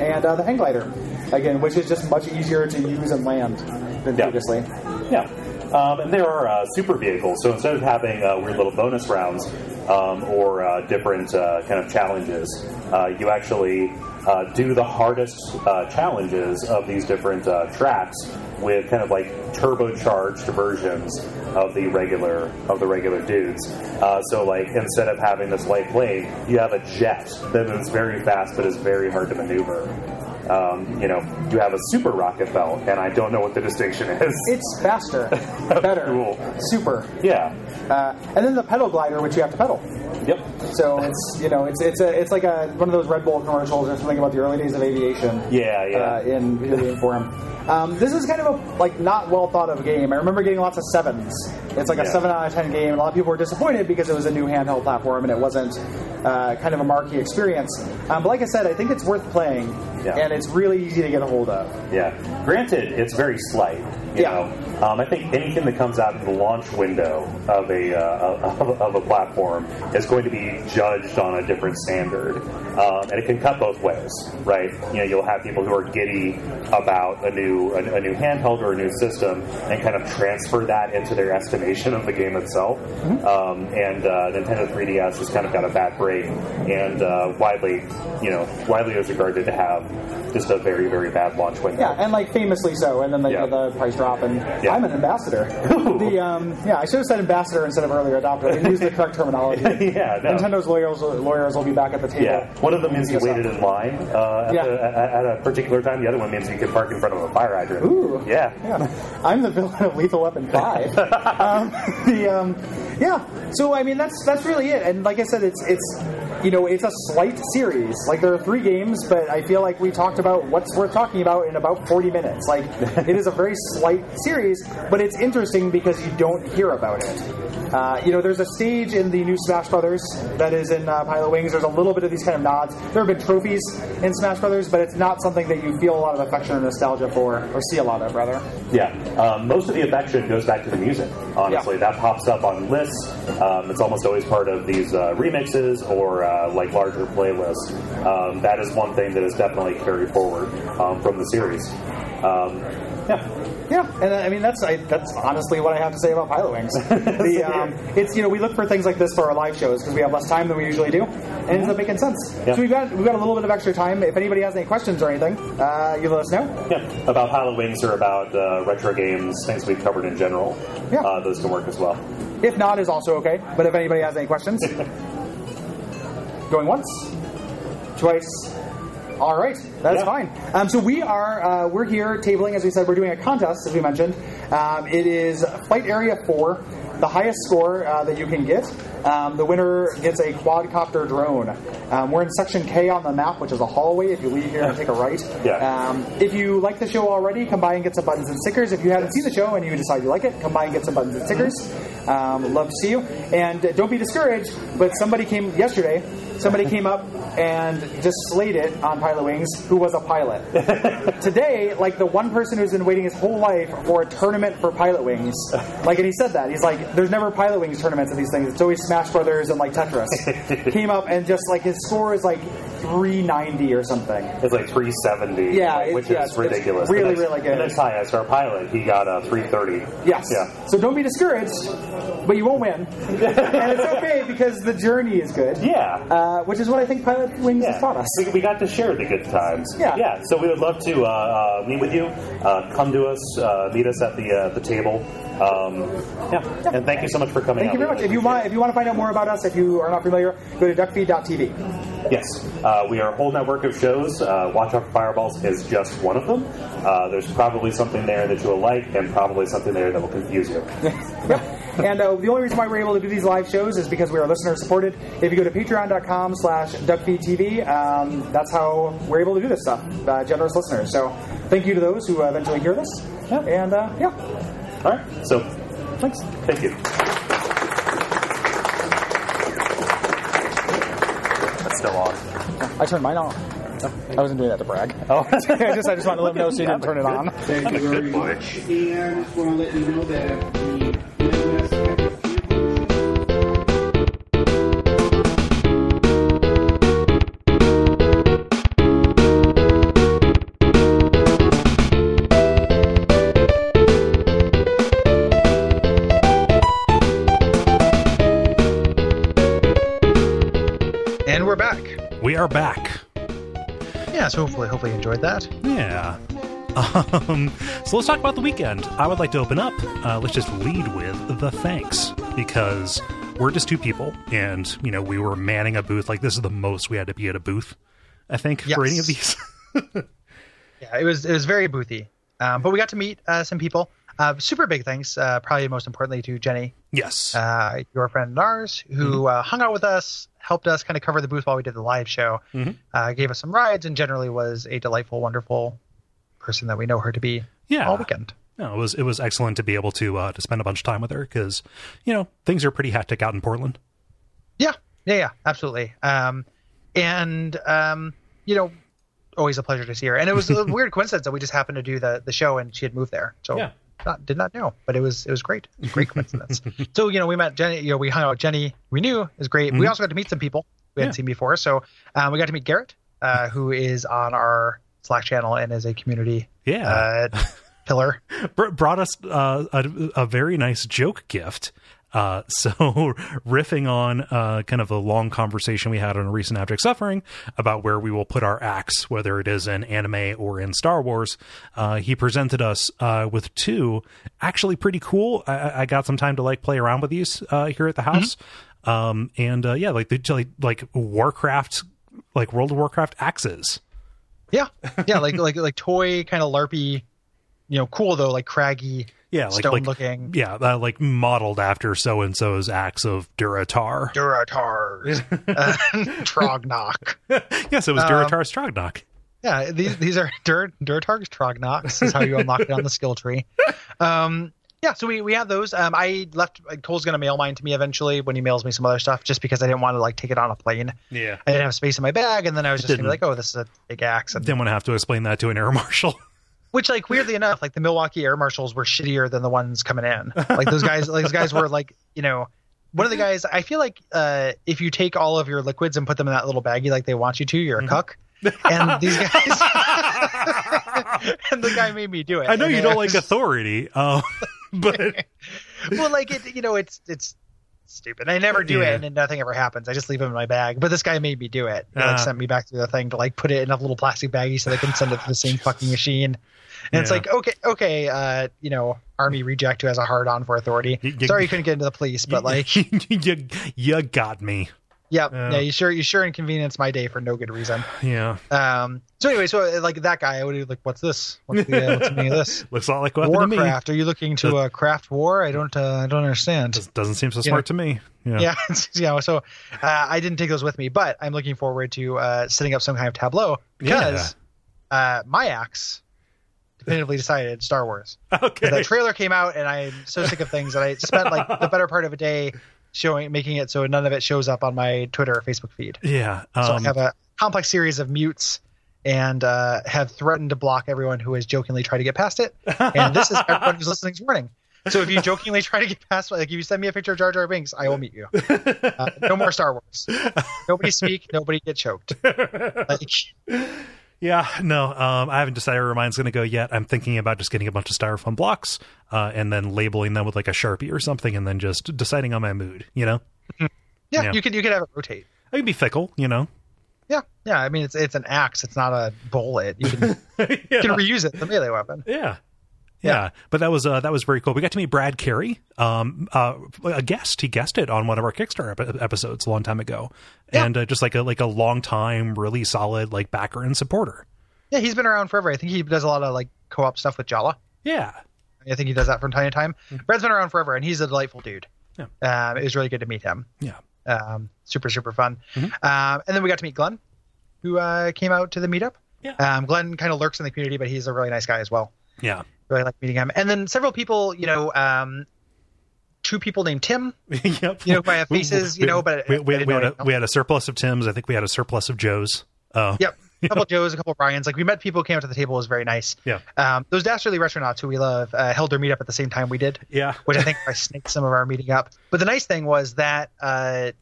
and uh, the hang glider, again, which is just much easier to use and land than Yeah. previously. Yeah. Um, and there are uh, super vehicles. So instead of having uh, weird little bonus rounds um, or uh, different uh, kind of challenges, uh, you actually uh, do the hardest uh, challenges of these different uh, tracks with kind of like turbocharged versions of the regular of the regular dudes. Uh, so like instead of having this light plane, you have a jet that is very fast but is very hard to maneuver. Um, you know, you have a super rocket belt, and I don't know what the distinction is. It's faster, better, Cool. super. Yeah. Uh, and then the pedal glider, which you have to pedal. Yep. So it's you know it's it's a it's like a one of those Red Bull commercials or something about the early days of aviation. Yeah, yeah. Uh, in game form. Um, this is kind of a like not well thought of game. I remember getting lots of sevens. It's like a Yeah. seven out of ten game. and A lot of people were disappointed because it was a new handheld platform and it wasn't uh, kind of a marquee experience. Um, but like I said, I think it's worth playing, Yeah. and it's really easy to get a hold of. Yeah. Granted, it's very slight. You Yeah. know, um, I think anything that comes out of the launch window of a uh, of, of a platform is going to be judged on a different standard, um, and it can cut both ways, right? You know, you'll have people who are giddy about a new a, a new handheld or a new system and kind of transfer that into their estimation of the game itself. Um, and uh, Nintendo 3DS has kind of got a bad break, and uh, widely, you know, widely is regarded to have just a very very bad launch window. Yeah, and like famously so, and then they Yeah. the price Yeah. I'm an ambassador. the um, yeah, I should have said ambassador instead of earlier adopter. I use the correct terminology. yeah, no. Nintendo's lawyers, lawyers will be back at the table. Yeah, one of them means you waited in line uh, at, Yeah. the, at a particular time. The other one means you could park in front of a fire hydrant. Ooh. Yeah. Yeah, I'm the villain of Lethal Weapon Five. um, the um, yeah, so I mean that's that's really it. And like I said, it's it's you know it's a slight series. Like there are three games, but I feel like we talked about what's worth talking about in about 40 minutes. Like it is a very slight series, but it's interesting because you don't hear about it. Uh, you know, there's a stage in the new Smash Brothers that is in uh, Pilotwings. There's a little bit of these kind of nods. There have been trophies in Smash Brothers, but it's not something that you feel a lot of affection or nostalgia for, or see a lot of, rather. Yeah, um, most of the affection goes back to the music. Honestly, that pops up on lists. Um, it's almost always part of these uh, remixes or uh, like larger playlists. Um, that is one thing that is definitely carried forward um, from the series. Um, yeah, Yeah, and uh, I mean that's I, that's honestly what I have to say about Pilotwings. the, um, it's you know we look for things like this for our live shows because we have less time than we usually do, and it ends up making sense. Yeah. So we've got we've got a little bit of extra time. If anybody has any questions or anything, uh, you let us know. yeah. About Pilotwings or about uh, retro games, things we've covered in general. Yeah. Uh, those can work as well. If not, is also okay. But if anybody has any questions, going once, twice. All right, that's Yeah. fine. Um, so we are uh, we're here tabling, as we said, we're doing a contest, as we mentioned. Um, it is Flight Area Four. the highest score uh, that you can get, um, the winner gets a quadcopter drone. Um, we're in section K on the map, which is a hallway. If you leave here and take a right. Yeah. Um, if you like the show already, come by and get some buttons and stickers. If you haven't seen the show and you decide you like it, come by and get some buttons and stickers. Um, love to see you. And uh, don't be discouraged, but somebody came yesterday. Somebody came up and just slayed it on Pilotwings, who was a pilot. Today, like the one person who's been waiting his whole life for a tournament for Pilotwings, like, and he said that he's like, "There's never Pilotwings tournaments of these things. It's always Smash Brothers and like Tetris." came up and just like his score is like 390 or something. It's like 370. Yeah, like, which yeah, is it's ridiculous. really, next- really good. The next highest, our pilot, he got a 330. Yes. Yeah. So don't be discouraged, but you won't win, and it's okay because the journey is good. Yeah. Uh, which is what I think Pilotwings has taught us. We, we got to share the good times. Yeah. Yeah. So we would love to uh, uh, meet with you. Uh, come to us. Uh, meet us at the uh, the table. Um, yeah. And thank you so much for coming. Thank you very much. If you want, if you want to find out more about us, if you are not familiar, go to duckfeed.tv. Yes, uh, we are a whole network of shows. Uh, Watch Out for Fireballs is just one of them. Uh, there's probably something there that you will like, and probably something there that will confuse you. And uh, the only reason why we're able to do these live shows is because we are listener supported. If you go to patreon.com slash duckfeedtv, um, that's how we're able to do this stuff. Uh, generous listeners. So thank you to those who eventually hear this. And uh, yeah. All right. So, thanks. Thank you. That's still on. I turned mine on. I wasn't doing that to brag. Oh, I just I just wanted to let them know so you didn't turn it on. Thank a you very good boy. much. And just want to let you know that we're back. We are back. Yeah, so hopefully, hopefully you enjoyed that. Yeah. Um, so let's talk about the weekend. I would like to open up. Uh, let's just lead with the thanks because we're just two people, and you know we were manning a booth. Like this is the most we had to be at a booth, I think, for any of these. Yeah, it was it was very boothy, um, but we got to meet uh, some people. Uh, super big thanks, uh, probably most importantly to Jenny, yes. uh, your friend and ours, who uh, hung out with us, helped us kind of cover the booth while we did the live show, Mhm. uh, gave us some rides, and generally was a delightful, wonderful person that we know her to be Yeah. all weekend. No, it was it was excellent to be able to uh, to spend a bunch of time with her because you know things are pretty hectic out in Portland. Yeah, yeah, yeah, absolutely. Um, and um, you know, always a pleasure to see her. And it was a weird coincidence that we just happened to do the the show and she had moved there. So Yeah. Not, did not know, but it was it was great. It was great coincidence. so you know, we met Jenny. You know, we hung out with Jenny. We knew it was great. We also got to meet some people we hadn't seen before. So um, we got to meet Garrett, uh, who is on our Slack channel and is a community Yeah. uh, pillar. Br- brought us uh, a, a very nice joke gift. Uh, so riffing on uh, kind of a long conversation we had on a recent Abject Suffering about where we will put our acts, whether it is in anime or in Star Wars, uh, he presented us uh, with two actually pretty cool. I, I got some time to like play around with these uh, here at the house, um, and uh, yeah, like the like, like Warcraft, like World of Warcraft axes. Yeah, yeah, like like like toy kind of larpy, you know, cool though, like craggy, Yeah, like stone like looking. yeah, uh, like modeled after so and so's axe of Duratar. Duratars, uh, Trognock. yes, it was Um, Duratar Strognock. Yeah, these these are Dur Duratar's Trognocks is how you unlock it on the skill tree. Um, yeah, so we, we have those. Um, I left. Kole's gonna mail mine to me eventually when he mails me some other stuff, just because I didn't want to like take it on a plane. Yeah. I didn't have space in my bag, and then I was just gonna be like, oh, this is a big axe. And, Didn't want to have to explain that to an air marshal. Which, like, weirdly enough, like the Milwaukee air marshals were shittier than the ones coming in. Like those guys, like those guys were like, you know. One of the guys, I feel like uh, if you take all of your liquids and put them in that little baggie like they want you to, you're a cuck. And these guys, and the guy made me do it. I know And you don't I like authority, uh, but well, like it, you know, it's it's stupid. I never do Yeah. it, and then nothing ever happens. I just leave them in my bag. But this guy made me do it. He like Ah. sent me back to the thing to like put it in a little plastic baggie so they can send it to the same fucking machine. And it's like, okay, okay, uh, you know, army reject who has a hard on for authority. You- you- Sorry you couldn't get into the police, but like, you, you got me. Yeah, Yeah. yeah. You sure you sure inconvenience my day for no good reason. Yeah, Um. So anyway, so uh, like that guy, I would be like, "What's this? What's the, uh, what's the meaning of this? looks a lot like weapon to me. Warcraft? Are you looking to uh, craft war? I don't. Uh, I don't understand. Does- Doesn't seem so You smart to me. Yeah. yeah, yeah. So uh, I didn't take those with me, but I'm looking forward to uh, setting up some kind of tableau because uh, my axe definitively decided Star Wars. Okay. The trailer came out, and I'm so sick of things that I spent like the better part of a day showing, making it so none of it shows up on my Twitter or Facebook feed. Yeah. So I Um, have a complex series of mutes and uh, have threatened to block everyone who has jokingly tried to get past it. And this is everyone who's listening's warning. So if you jokingly try to get past, like if you send me a picture of Jar Jar Binks, I will meet you. Uh, no more Star Wars. Nobody speak. Nobody get choked. Like, Yeah, no, um, I haven't decided where mine's going to go yet. I'm thinking about just getting a bunch of styrofoam blocks uh, and then labeling them with like a sharpie or something, and then just deciding on my mood. You know, yeah, Yeah. you could you could have it rotate. I can be fickle. You know, Yeah, yeah. I mean, it's it's an axe. It's not a bullet. You can you can reuse it. The melee weapon. yeah. Yeah, but that was uh, that was very cool. We got to meet Brad Carey, um, uh, a guest. He guested on one of our Kickstarter ep- episodes a long time ago, Yeah. and uh, just like a like a long time, really solid like backer and supporter. Yeah, he's been around forever. I think he does a lot of like co-op stuff with Jala. Yeah, I think he does that from time to time. Brad's been around forever, and he's a delightful dude. Yeah. Um, it was really good to meet him. yeah, Um, super, super fun. Um, and then we got to meet Glenn, who uh, came out to the meetup. Yeah. Um, Glenn kind of lurks in the community, but he's a really nice guy as well. yeah, Really like meeting him. And then several people, you know, um, two people named Tim, yep. you know, have faces, you know, but we, we, we, had a, we had a surplus of Tim's. I think we had a surplus of Joe's. Oh, Yep. A couple of Joes, a couple of Brian's. Like we met people who came up to the table. It was very nice. Yeah. Um, those Dastardly Retronauts who we love uh, held their meetup at the same time we did, yeah, which I think I snaked some of our meeting up. But the nice thing was that uh,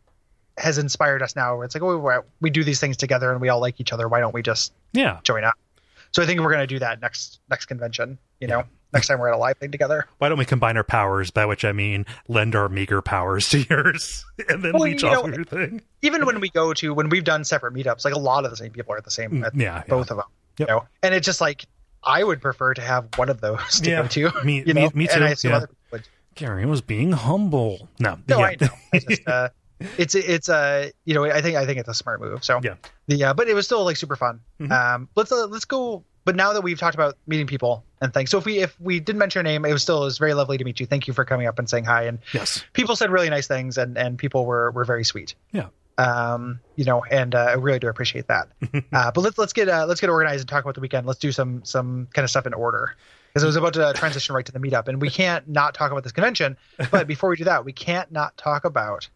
has inspired us now. Where it's like, oh, we we do these things together and we all like each other. Why don't we just yeah. join up? So I think we're going to do that next next convention. You know, next time we're at a live thing together. Why don't we combine our powers? By which I mean lend our meager powers to yours, and then Well, leech you off know, of your thing. Even when we go to when we've done separate meetups, like a lot of the same people are at the same at Mm, yeah, both of them. Yep. You know, and it's just like I would prefer to have one of those to Yeah, go to. me- you me- know? me And too, I assume yeah. other people would. Gary was being humble. No, No, yeah. I know. I just, uh, it's it's uh, you know I think I think it's a smart move. So Yeah. the uh, but it was still like super fun. Mhm. Um, let's uh, let's go. But now that we've talked about meeting people and things, so if we if we didn't mention your name, it was still it was very lovely to meet you. Thank you for coming up and saying hi. And yes, people said really nice things, and and people were were very sweet. yeah, Um, you know, and uh, I really do appreciate that. uh, but let's let's get uh, let's get organized and talk about the weekend. Let's do some some kind of stuff in order because I was about to transition right to the meetup, and we can't not talk about this convention. But before we do that, we can't not talk about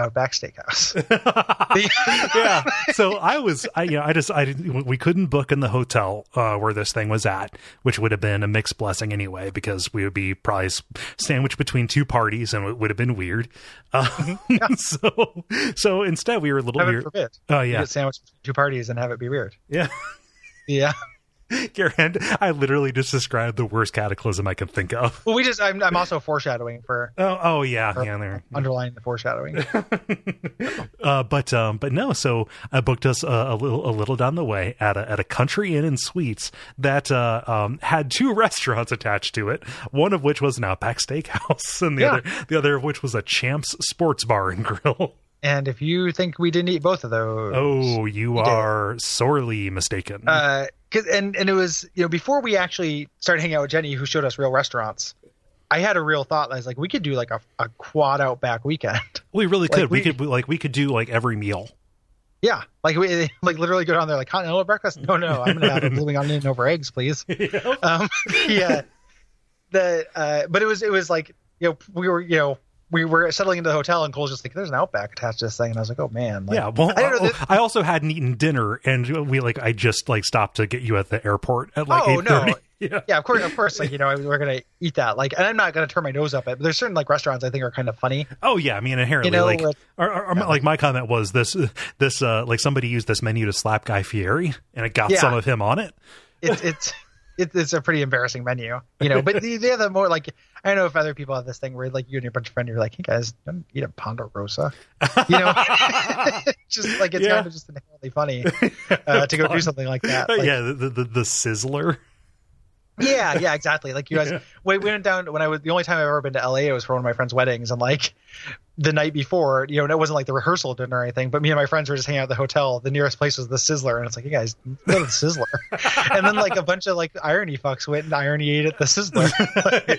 Outback Steakhouse. yeah. So I was, I you know, I just, I didn't, we couldn't book in the hotel uh, where this thing was at, which would have been a mixed blessing anyway, because we would be probably sandwiched between two parties, and it would have been weird. Uh, so, so instead, we were a little Heaven weird. Oh You yeah, sandwiched between two parties and have it be weird. yeah. Yeah. Karen, I literally just described the worst cataclysm I could think of. Well, we just I'm I'm also foreshadowing for Oh, oh yeah, yeah. There. underlying the foreshadowing. Uh, but um, but no. So I booked us a, a little a little down the way at a at a country inn and suites that uh, um, had two restaurants attached to it. One of which was an Outback Steakhouse, and the Yeah. other the other of which was a Champs Sports Bar and Grill. and if you think we didn't eat both of those, Oh, you did. are sorely mistaken. uh 'cause and and it was you know before we actually started hanging out with Jenny, who showed us real restaurants. I had a real thought. I was like, we could do like a, a quad outback weekend. we really like, could. we, we- could like we could do like every meal. yeah, like we like literally go down there like continental breakfast. No, no, I'm gonna have a blooming onion over eggs, please. Um, yeah, the uh, but it was it was like you know we were you know we were settling into the hotel and Kole's just like there's an outback attached to this thing. And I was like oh man. Like, yeah, well, I know I, also hadn't eaten dinner, and we like I just like stopped to get you at the airport at like Oh, no. Yeah, yeah of course of course like you know we're gonna eat that. Like and I'm not gonna turn my nose up at but there's certain like restaurants I think are kind of funny. Oh yeah, I mean inherently, You know, like, with- or, or- or like my comment was this: this uh, like somebody used this menu to slap Guy Fieri, and it got Yeah. some of him on it. it's it's it, it's a pretty embarrassing menu, you know. But the, the other more like I don't know if other people have this thing where like you and your bunch of friends you're like, hey guys, don't eat a Ponderosa, you know. just like it's Yeah. kind of just inherently funny uh, to go do something like that. Like, yeah, the, the the sizzler. Yeah, yeah, exactly. Like you guys, we we went down when I was the only time I've ever been to LA. It was for one of my friends' weddings, and like the night before, you know, and it wasn't like the rehearsal dinner or anything. But me and my friends were just hanging out at the hotel. The nearest place was the Sizzler, and it's like, you guys go to the Sizzler. and then like a bunch of like irony fucks went and irony ate at the Sizzler.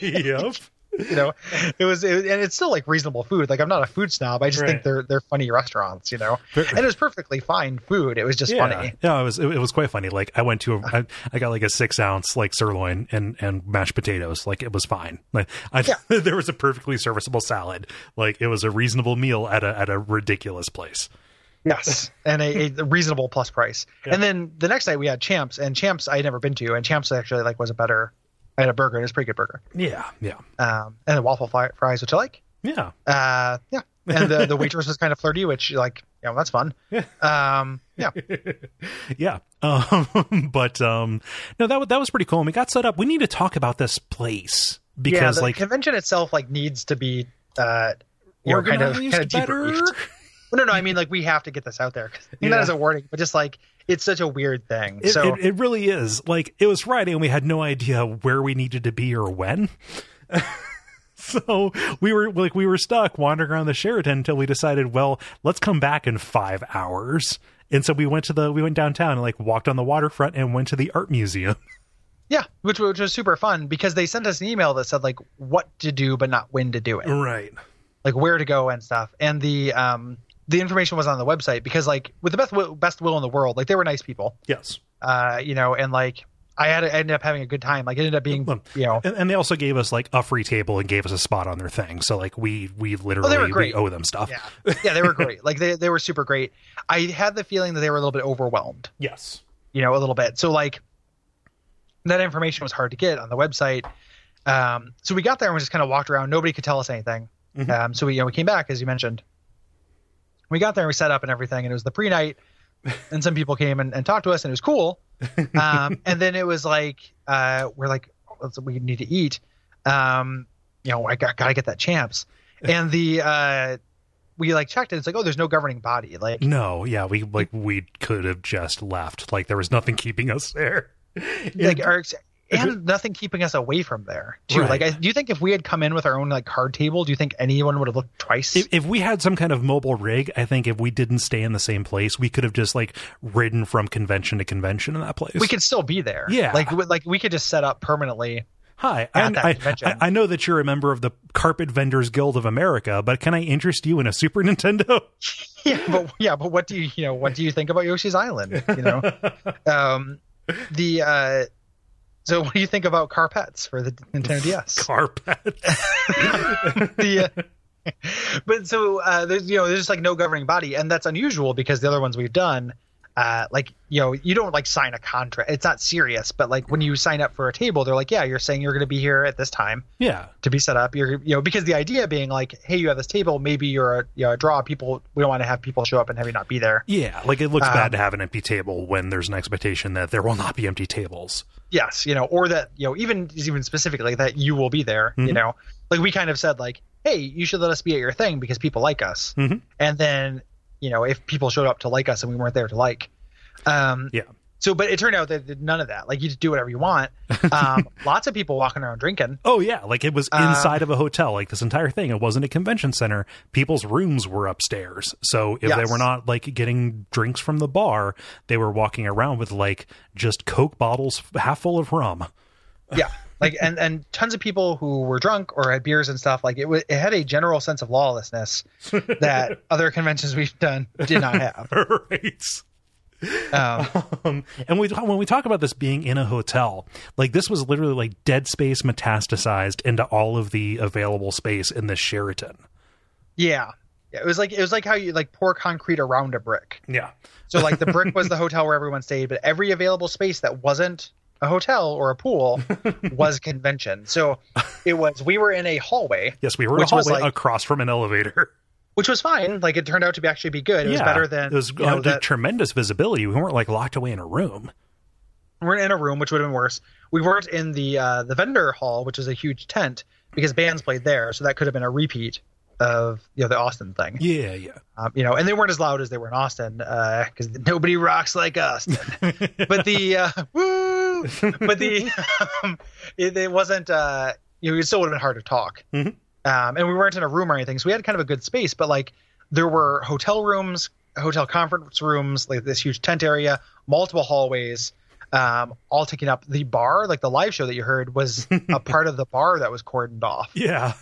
yep. You know, it was, it, and it's still like reasonable food. Like I'm not a food snob. I just Right. think they're they're funny restaurants. You know, and it was perfectly fine food. It was just Yeah, funny. yeah, it was it, it was quite funny. Like I went to a, I, I got like a six ounce like sirloin and and mashed potatoes. Like it was fine. Like I, Yeah. there was a perfectly serviceable salad. Like it was a reasonable meal at a at a ridiculous place. Yes, and a, a reasonable plus price. And then the next night we had Champs, and Champs I had never been to, and Champs actually like was a better. I had a burger. It was a pretty good burger. Yeah, yeah, Um, and the waffle fri- fries, which I like. yeah. Uh, yeah, and the the waitress was kind of flirty, which like you know that's fun. Um, yeah, yeah um but um no that, that was pretty cool and we got set up we need to talk about this place yeah. because The like convention itself like needs to be uh, you know, kind of organized kind of better. Well, no, no, I mean like we have to get this out there. 'cause I mean, Yeah. That is a warning, but just like it's such a weird thing. it, so it, it really is like it was friday and we had no idea where we needed to be or when so we were like we were stuck wandering around the sheraton until we decided well let's come back in five hours and so we went to the we went downtown and like walked on the waterfront and went to the art museum yeah, which which was super fun because they sent us an email that said like what to do but not when to do it. right like where to go and stuff. And the um the information was on the website because like with the best will, best will in the world, like they were nice people, yes uh, you know, and like I had I ended up having a good time. Like it ended up being you know and, and they also gave us like a free table and gave us a spot on their thing so like we we literally Oh, were we owe them stuff yeah yeah they were great. Like they they were super great. I had the feeling that they were a little bit overwhelmed, yes you know, a little bit. So like that information was hard to get on the website. Um, so we got there and we just kind of walked around. Nobody could tell us anything. Mhm. Um, so we, you know, we came back as you mentioned. We got there and we set up and everything, and it was the pre-night, and some people came and, and talked to us, and it was cool. Um, and then it was like uh, we're like, let's, we need to eat. Um, you know, I got gotta get that champs, and the uh, we like checked it. It's like, oh, there's no governing body. Like, no yeah we like we could have just left like there was nothing keeping us there like our and nothing keeping us away from there too. Right. Like, I, do you think if we had come in with our own like card table, do you think anyone would have looked twice? if, if we had some kind of mobile rig i think if we didn't stay in the same place we could have just like ridden from convention to convention in that place we could still be there. Yeah. like we- like we could just set up permanently. hi at and that I. I, I know that you're a member of the carpet vendors guild of america but can i interest you in a super nintendo Yeah, but yeah, but what do you you know what do you think about Yoshi's Island? You know, um, the uh, so what do you think about carpets for the Nintendo DS? carpet the, uh, but so uh, there's you know there's just like no governing body, and that's unusual because the other ones we've done, uh, like you know you don't like sign a contract. It's not serious, but like when you sign up for a table, they're like, yeah, you're saying you're going to be here at this time yeah to be set up. You're you know because the idea being like, hey, you have this table, maybe you're a you know a draw. People we don't want to have people show up and have you not be there. yeah like it looks Um, bad to have an empty table when there's an expectation that there will not be empty tables Yes, you know, or that you know even even specifically that you will be there. You Mhm. know, like we kind of said like, hey, you should let us be at your thing because people like us. Mhm. And then you know if people showed up to like us and we weren't there to like, um, yeah So, but it turned out that none of that. Like you just do whatever you want. Um, lots of people walking around drinking. Oh yeah, like it was Um, inside of a hotel. Like this entire thing, it wasn't a convention center. People's rooms were upstairs. So if they were not like getting drinks from the bar, they were walking around with like just Coke bottles half full of rum. Yeah, like and and tons of people who were drunk or had beers and stuff. Like it was, it had a general sense of lawlessness that other conventions we've done did not have. right. Um, Um, and we when we talk about this being in a hotel, like this was literally like dead space metastasized into all of the available space in the Sheraton. yeah. Yeah, it was like it was like how you like pour concrete around a brick. Yeah. So like the brick was the hotel where everyone stayed, but every available space that wasn't a hotel or a pool was convention. So it was we were in a hallway, Yes, we were in a hallway like- across from an elevator. which was fine. Like it turned out to be actually be good. It was better than it was you know, uh, that- tremendous visibility. We weren't like locked away in a room. we weren't in a room, which would have been worse. We weren't in the uh, the vendor hall, which is a huge tent, because bands played there, so that could have been a repeat of you know the Austin thing. Yeah, yeah. Um, you know, and they weren't as loud as they were in Austin because nobody rocks like Austin. but the uh, woo but the um, it, it wasn't. Uh, you know, it still would have been hard to talk. Mhm. Um, and we weren't in a room or anything, so we had kind of a good space. But like, there were hotel rooms, hotel conference rooms, like this huge tent area, multiple hallways, um, all taking up. The bar, like the live show that you heard, was a part of the bar that was cordoned off Yeah.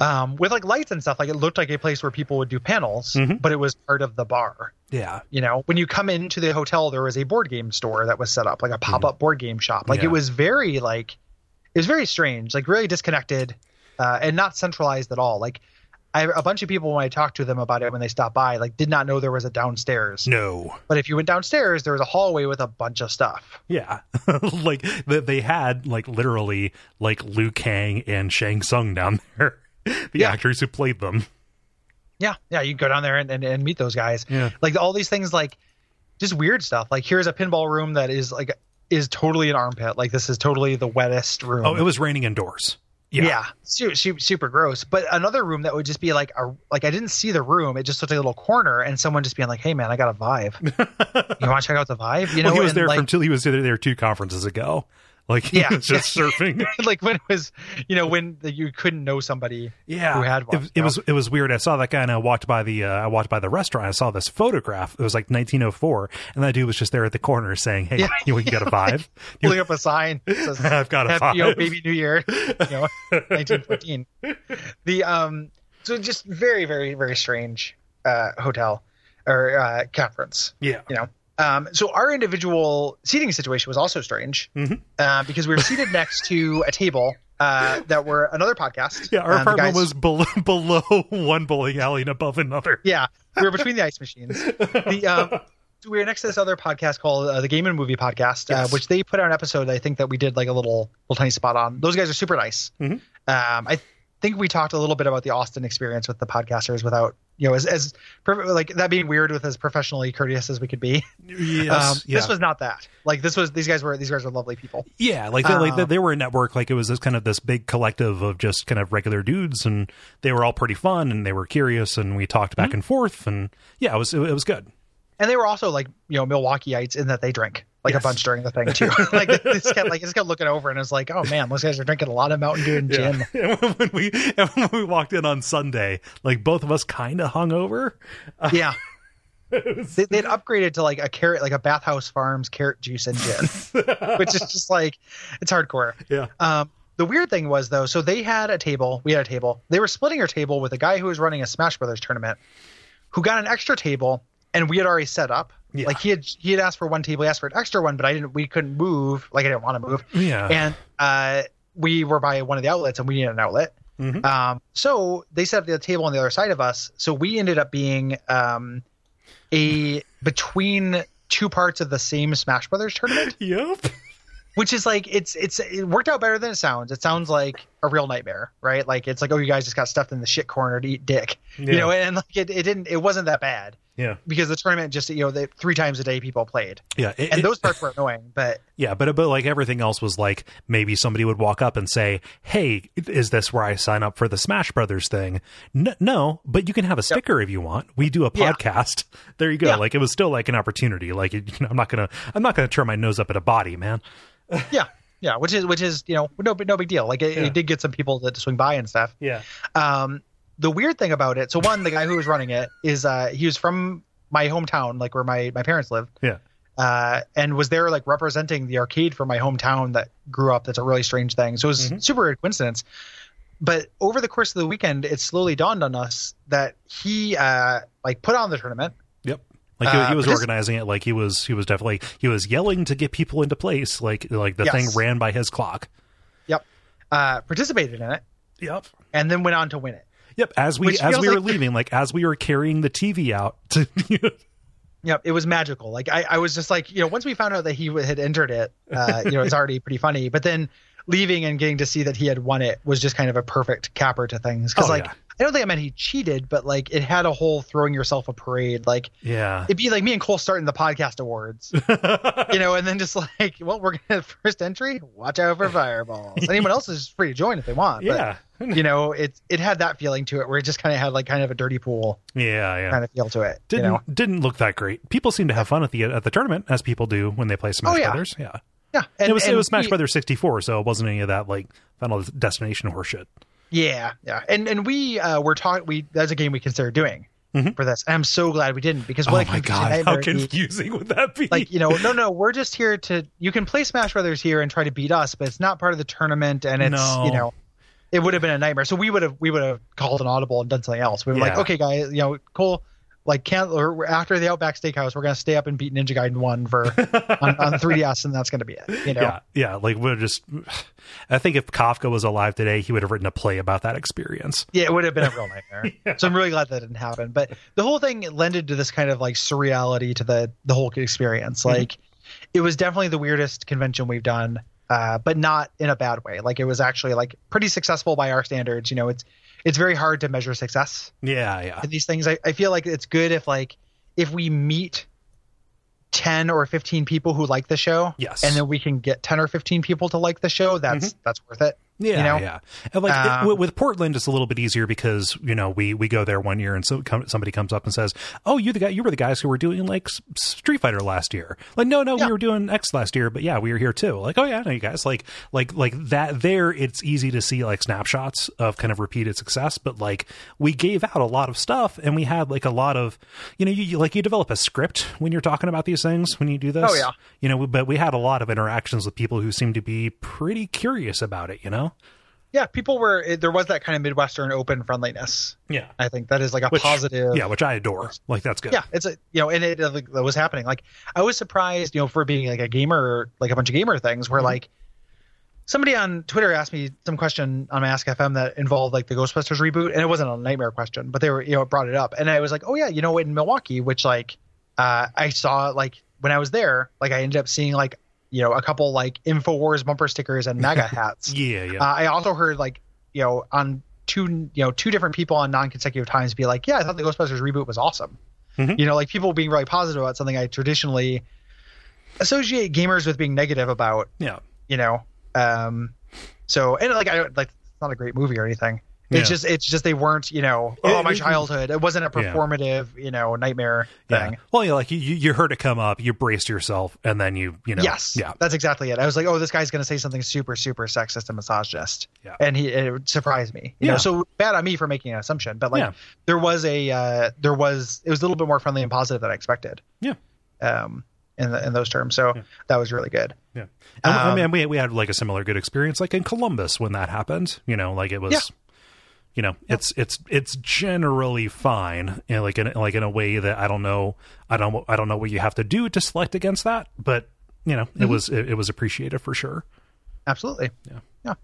Um, with like lights and stuff. Like it looked like a place where people would do panels, Mhm. but it was part of the bar. Yeah. You know, when you come into the hotel, there was a board game store that was set up, like a pop up board game shop. Like Mm-hmm. Yeah. it was very like, it was very strange, like really disconnected, uh, and not centralized at all. Like I, a bunch of people when I talked to them about it when they stopped by, like did not know there was a downstairs. No. But if you went downstairs, there was a hallway with a bunch of stuff. Yeah. like th- they had like literally like Liu Kang and Shang Tsung down there. the Yeah. actors who played them. Yeah, yeah, you go down there and, and, and meet those guys. Yeah. Like all these things, like just weird stuff. Like here's a pinball room that is like is totally an armpit. Like this is totally the wettest room. Oh, it was raining indoors. Yeah. yeah, su- su- super gross. But another room that would just be like a like I didn't see the room. It just looked like a little corner, and someone just being like, "Hey man, I got a Vive. you want to check out the Vive?" You know, well, he was and, there like, from till he was there two conferences ago. Like Yeah. just surfing. like when it was, you know, when you couldn't know somebody. Yeah, Who had one, It, it was it was weird. I saw that guy and I walked by the uh, I walked by the restaurant. I saw this photograph. It was like 1904, and that dude was just there at the corner saying, "Hey, Yeah. you to get a vibe? You- Holding up a sign that says, I've got a you know, vibe." baby New Year, you know, 1914. The um, so just very, very, very strange uh, hotel or uh, conference. Yeah, You know, um, so our individual seating situation was also strange Mhm. uh, because we were seated next to a table uh, that were another podcast. yeah. Our Um, apartment guys- was below, below one bowling alley and above another. yeah, we were between the ice machines. The um, so we were next to this other podcast called uh, the Game and Movie Podcast, uh, Yes. which they put out an episode. I think that we did like a little little tiny spot on. Those guys are super nice. Mhm. Um, I think we talked a little bit about the Austin experience with the podcasters without you know as as like that being weird with as professionally courteous as we could be. Yes, um, yeah. This was not that. Like this was these guys were these guys were lovely people. Yeah, like they, like they, they were a network. Like it was this kind of this big collective of just kind of regular dudes, and they were all pretty fun, and they were curious, and we talked Mm-hmm. back and forth, and yeah, it was it, was good. And they were also like you know Milwaukeeites in that they drink like Yes. a bunch during the thing too. like just kept like just kept looking over and it was like oh man those guys are drinking a lot of Mountain Dew and gin. Yeah. And when we and when we walked in on Sunday, like both of us kind of hung over. Yeah. they, they'd upgraded to like a carrot, like a Bolthouse Farms carrot juice and gin, which is just like it's hardcore. Yeah, Um, the weird thing was though, so they had a table, we had a table. They were splitting our table with a guy who was running a Smash Brothers tournament, who got an extra table, and we had already set up. Yeah. Like he had he had asked for one table, he asked for an extra one, but I didn't. We couldn't move. Like I didn't want to move. yeah, And uh, we were by one of the outlets, and we needed an outlet. Mhm. Um, so they set up the table on the other side of us. So we ended up being um, a between two parts of the same Smash Brothers tournament, yep. which is like it's it's it worked out better than it sounds. It sounds like a real nightmare, right? Like it's like oh, you guys just got stuffed in the shit corner to eat dick, Yeah. you know? And like it, it didn't, it wasn't that bad Yeah, because the tournament just you know they, three times a day people played, yeah, It- and it- those parts were annoying, but yeah, but but like everything else was like maybe somebody would walk up and say, "Hey, is this where I sign up for the Smash Brothers thing?" N- no, but you can have a sticker if you want. We do a Yeah. podcast. There you go. Yeah. Like it was still like an opportunity. Like you know, I'm not gonna I'm not gonna turn my nose up at a body, man. yeah. Yeah, which is which is you know no no big deal. Like it, Yeah. it did get some people to swing by and stuff. Yeah, Um, the weird thing about it, so one, the guy who was running it is uh, he was from my hometown, like where my my parents live, yeah, uh, and was there like representing the arcade from my hometown that grew up. That's a really strange thing. So it was Mhm. super weird coincidence. But over the course of the weekend, it slowly dawned on us that he uh, like put on the tournament. Yep. Like he, Uh, he was organizing it. Like he was he was definitely he was yelling to get people into place. Like like the Yes. thing ran by his clock. Yep, uh, participated in it, Yep. and then went on to win it. Yep. As we Which as we were like- leaving, like as we were carrying the TV out to Yep, it was magical. Like I, I was just like, you know, once we found out that he had entered it, uh, you know, it's already pretty funny. But then leaving and getting to see that he had won it was just kind of a perfect capper to things. Because Oh, like, yeah. I don't think I meant he cheated, but like it had a whole throwing yourself a parade. Like Yeah. it'd be like me and Kole starting the podcast awards, you know, and then just like, well, we're gonna first entry. Watch out for fireballs. Anyone else is free to join if they want. but, yeah. you know, it it had that feeling to it where it just kind of had like kind of a dirty pool Yeah, yeah. kind of feel to it. Didn't you know, didn't look that great. People seem to have fun at the at the tournament as people do when they play Smash Oh, yeah. Brothers. Yeah. Yeah, and, it was it was Smash we- Brothers 64, so it wasn't any of that like Final Destination horseshit. Yeah, yeah, and and we uh, were talking. We that's a game we considered doing for this. And I'm so glad we didn't because what Mm-hmm. oh my god, how it'd be. confusing would that be? Like you know, no, no, we're just here to. You can play Smash Brothers here and try to beat us, but it's not part of the tournament, and it's No. you know, it would have been a nightmare. So we would have we would have called an audible and done something else. We were like, okay, guys, you know, cool. Like can't or after the Outback Steakhouse, we're gonna stay up and beat Ninja Gaiden one for on, on 3DS, and that's gonna be it. You know, yeah, yeah, like we're just. I think if Kafka was alive today, he would have written a play about that experience. Yeah, it would have been a real nightmare. So I'm really glad that didn't happen. But the whole thing lended to this kind of like surreality to the the whole experience. Like it was definitely the weirdest convention we've done, uh, but not in a bad way. Like it was actually like pretty successful by our standards. You know, it's it's very hard to measure success Yeah, yeah, these things. I, I feel like it's good if like if we meet 10 or 15 people who like the show Yes. and then we can get 10 or 15 people to like the show that's mm-hmm. that's worth it Yeah, you know yeah. And like Um, with, with Portland, it's a little bit easier because you know we we go there one year and so come, somebody comes up and says, "Oh, you the guy, you were the guys who were doing like Street Fighter last year." Like, no, no, Yeah. we were doing X last year, but yeah, we were here too. Like, oh yeah, I know you guys. Like, like, like that. There, it's easy to see like snapshots of kind of repeated success, but like we gave out a lot of stuff and we had like a lot of, you know, you, you like you develop a script when you're talking about these things when you do this. Oh, yeah. you know, but we had a lot of interactions with people who seemed to be pretty curious about it. You know. Yeah people were there was that kind of midwestern open friendliness Yeah. i think that is like a Which- positive Yeah, which I adore. Like that's good. yeah it's a you know and it uh, that was happening like i was surprised you know for being like a gamer like a bunch of gamer things Mm-hmm. where like somebody on twitter asked me some question on my ask fm that involved like the ghostbusters reboot and it wasn't a nightmare question but they were you know brought it up and i was like oh yeah you know in milwaukee which like uh i saw like when i was there like i ended up seeing like you know a couple like infowars bumper stickers and mega hats Yeah, yeah. uh, I also heard like you know on two you know two different people on non-consecutive times be like, yeah, I thought the Ghostbusters reboot was awesome. Mhm. You know, like people being really positive about something I traditionally associate gamers with being negative about. yeah. You know, um, so and like I don't like it's not a great movie or anything. It's Yeah. just it's just they weren't you know oh It- my it- childhood. It wasn't a Yeah. performative you know nightmare Yeah. thing. Well, yeah, like you, you you heard it come up, you braced yourself, and then you, you know, Yes, yeah, that's exactly it. I was like, oh, this guy's going to say something super, super sexist and misogynist, Yeah. and he it surprised me. You Yeah. know, so bad on me for making an assumption, but like Yeah. there was a uh, there was it was a little bit more friendly and positive than I expected. Yeah. Um, in the, in those terms, so that was really good. yeah. And I Um, mean, we we had like a similar good experience, like in Columbus when that happened. You know, like it was. You know, it's it's it's generally fine, you know, like in like in a way that I don't know, I don't I don't know what you have to do to select against that, but you know, Mm-hmm. it was it, it was appreciated for sure. Absolutely. Yeah. Yeah.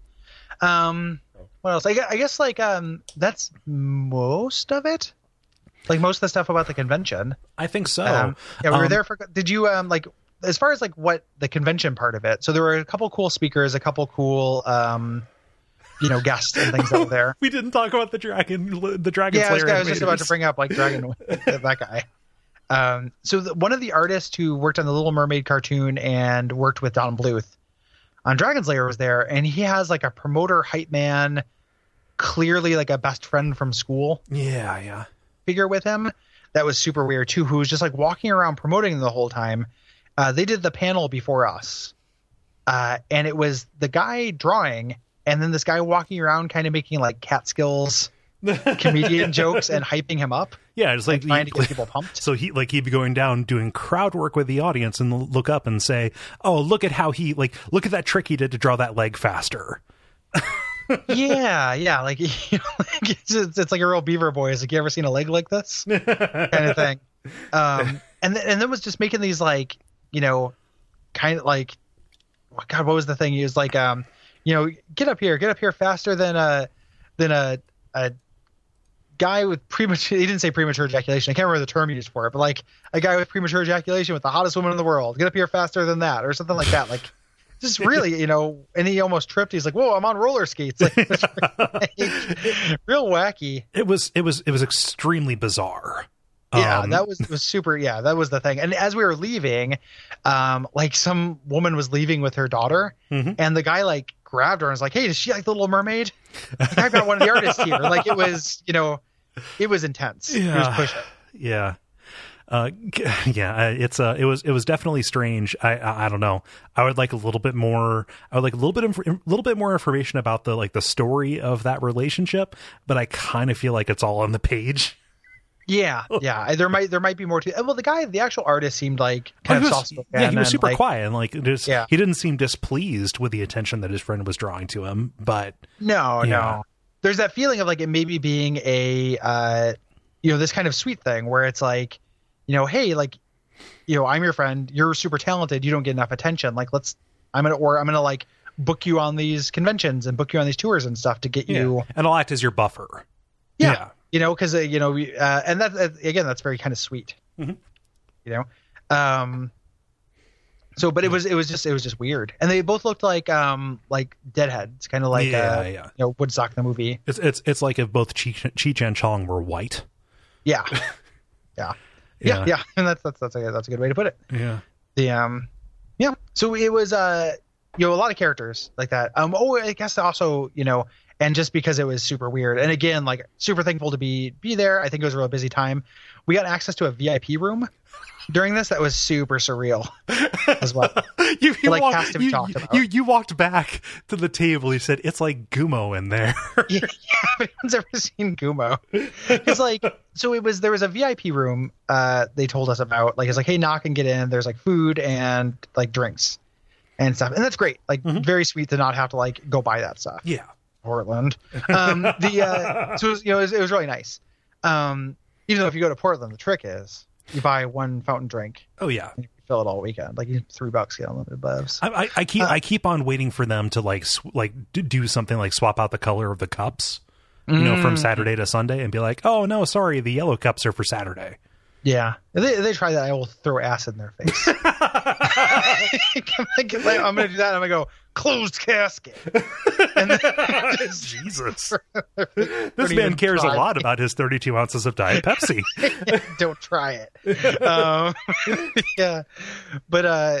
Um, what else? I guess, I guess like um, that's most of it. Like most of the stuff about the convention. I think so. Um, yeah, we were Um, there for. Did you um like as far as like what the convention part of it? So there were a couple cool speakers, a couple cool um, you know, guests and things were there. We didn't talk about the dragon, the dragon yeah, I was, slayer. I was just about to bring up like Dragon that guy. Um, so the, one of the artists who worked on the Little Mermaid cartoon and worked with Don Bluth on Dragon's Lair was there, and he has like a promoter hype man, clearly like a best friend from school Yeah, yeah. figure with him. That was super weird too. Who was just like walking around promoting the whole time. Uh, they did the panel before us, uh, and it was the guy drawing, and then this guy walking around, kind of making like Catskills comedian jokes and hyping him up, Yeah, it's like, trying to get people pumped. so he like he'd be going down doing crowd work with the audience and look up and say, "Oh, look at how he like look at that trick he did to draw that leg faster." yeah, yeah, like, you know, like it's, just- it's like a real Beaver Boys. Like, you ever seen a leg like this kind of thing? Um, and th- and then was just making these like, you know, kind of like, oh God, what was the thing? He was like, um, you know, get up here, get up here faster than a than a a guy with premature. He didn't say premature ejaculation. I can't remember the term he used for it, but like a guy with premature ejaculation with the hottest woman in the world. Get up here faster than that, or something like that. Like. Just really, you know, and he almost tripped. He's like, "Whoa, I'm on roller skates!" Like, real wacky. It was it was it was extremely bizarre. Yeah, Um, that was was super. Yeah, that was the thing. And as we were leaving, um, like some woman was leaving with her daughter, Mhm. and the guy like grabbed her and was like, "Hey, does she like the Little Mermaid?" Like, I've got one of the artists here. Like it was, you know, it was intense. He was Yeah. pushing. yeah. uh, yeah, it's uh, it was it was definitely strange. I, I I don't know. I would like a little bit more. I would like a little bit of a little bit more information about the like the story of that relationship. But I kind of feel like it's all on the page. Yeah, yeah. There might there might be more to. Well, the guy, the actual artist, seemed like kind he of soft spoken. yeah, he was super like, quiet and like just Yeah. he didn't seem displeased with the attention that his friend was drawing to him. But No, Yeah. no. There's that feeling of like it maybe being a, uh, you know, this kind of sweet thing where it's like, you know, hey, like, you know, I'm your friend. You're super talented. You don't get enough attention. Like, let's. I'm gonna or I'm gonna like book you on these conventions and book you on these tours and stuff to get you. and I'll act as your buffer. Yeah. You know, because uh, you know, we, uh, and that uh, again, that's very kind of sweet. Mhm. You know, um. So, but it was it was just it was just weird, and they both looked like um like deadheads, kind of like Yeah, uh, yeah. you know Woodstock the movie. It's it's it's like if both Cheech and Chong were white. Yeah. yeah. Yeah. Yeah. And that's, that's, that's a, that's a good way to put it. Yeah. The, um, yeah. So it was, uh, you know, a lot of characters like that. Um, oh, I guess also, you know, and just because it was super weird. And again, like super thankful to be, be there. I think it was a real busy time. We got access to a VIP room during this. That was super surreal as well. you, you, like, walk- has to be you, talked about. you you walked back to the table. You said it's like Gummo in there. yeah, if anyone's ever seen Gummo, it's like so. It was there was a VIP room. Uh, they told us about like it's like hey knock and get in. There's like food and like drinks and stuff, and that's great. Like very sweet to not have to like go buy that stuff. yeah. Portland. Um, the uh, so it was, you know it was, it was really nice. Um, even though if you go to Portland, the trick is you buy one fountain drink Oh yeah. and you fill it all weekend. Like you three bucks get unlimited bevs. I, I, I keep I keep on waiting for them to like sw- like do something like swap out the color of the cups, you know, from Saturday to Sunday, and be like, oh no, sorry, the yellow cups are for Saturday. Yeah, if they, if they try that, I will throw acid in their face. I'm gonna do that. I'm gonna go closed casket. And then Jesus, this man cares a lot about his 32 ounces of Diet Pepsi. don't try it. Um, yeah, but uh,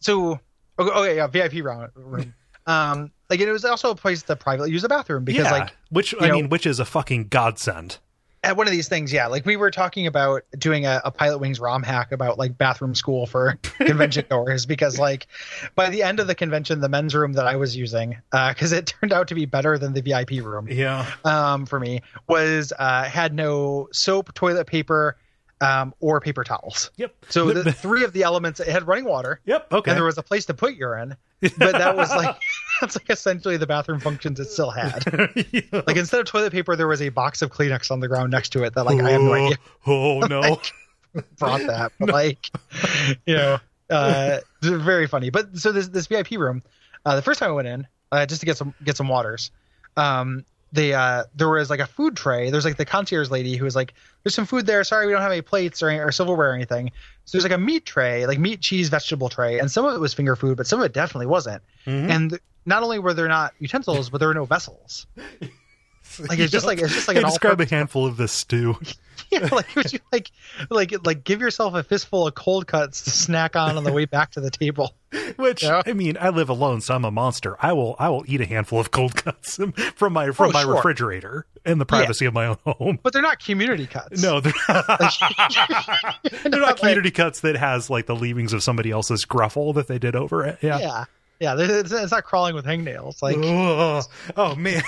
so okay, okay, yeah, VIP round room. Um, like it was also a place to privately use the bathroom because yeah, like which I know- mean, which is a fucking godsend. At one of these things, yeah, like we were talking about doing a, a Pilotwings ROM hack about like bathroom school for convention goers because like by the end of the convention, the men's room that I was using, because it turned out to be better than the VIP room Yeah, um, for me, was uh, had no soap, toilet paper, um, or paper towels. yep. So the, the three of the elements, it had running water, yep. Okay. and there was a place to put urine, but that was like that's like essentially the bathroom functions it still had. Like instead of toilet paper, there was a box of Kleenex on the ground next to it that like I have no idea Oh no. brought that, but like you know, uh, very funny. But so this this VIP room, uh, the first time I went in, uh, just to get some get some waters, um, they uh, there was like a food tray. There's like the concierge lady who was like, "There's some food there. Sorry, we don't have any plates or, or silverware or anything." So there's like a meat tray, like meat, cheese, vegetable tray, and some of it was finger food, but some of it definitely wasn't. Mm-hmm. And not only were there not utensils, but there were no vessels. Like it's just like it's just like Hey, an describe a handful of this stew. yeah, like would you like like like give yourself a fistful of cold cuts to snack on on the way back to the table. Which Yeah. I mean, I live alone, so I'm a monster. I will I will eat a handful of cold cuts from my from Oh, my sure. refrigerator in the privacy of my own home. But they're not community cuts. No, they're, they're not like- community cuts that has like the leavings of somebody else's gruffle that they did over it. Yeah. Yeah. Yeah, it's, it's not crawling with hangnails. Like Oh, oh man,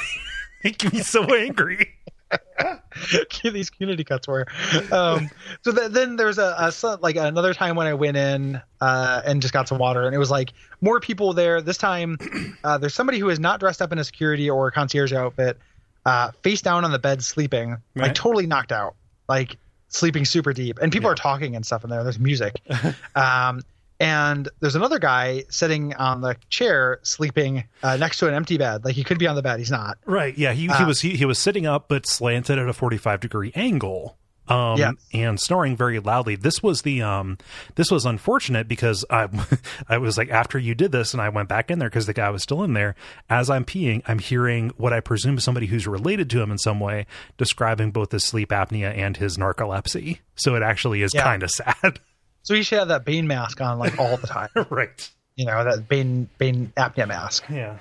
making me so angry. these community cuts were. Um, so th- then there's a, a like another time when I went in uh, and just got some water, and it was like more people there. This time, uh, there's somebody who is not dressed up in a security or a concierge outfit, uh, face down on the bed sleeping, Right. like totally knocked out, like sleeping super deep, and people Yeah. are talking and stuff in there. There's music, um, and there's another guy sitting on the chair sleeping uh, next to an empty bed. Like he could be on the bed, he's not. Right. Yeah. He, he Uh, was he, he was sitting up but slanted at a 45 degree angle. Um, Yes. and snoring very loudly. This was the um, this was unfortunate because I, I was like after you did this, and I went back in there because the guy was still in there. As I'm peeing, I'm hearing what I presume is somebody who's related to him in some way describing both his sleep apnea and his narcolepsy. So it actually is Yeah. kind of sad. So he should have that Bane mask on like all the time. right. you know that Bane Bane apnea mask. Yeah.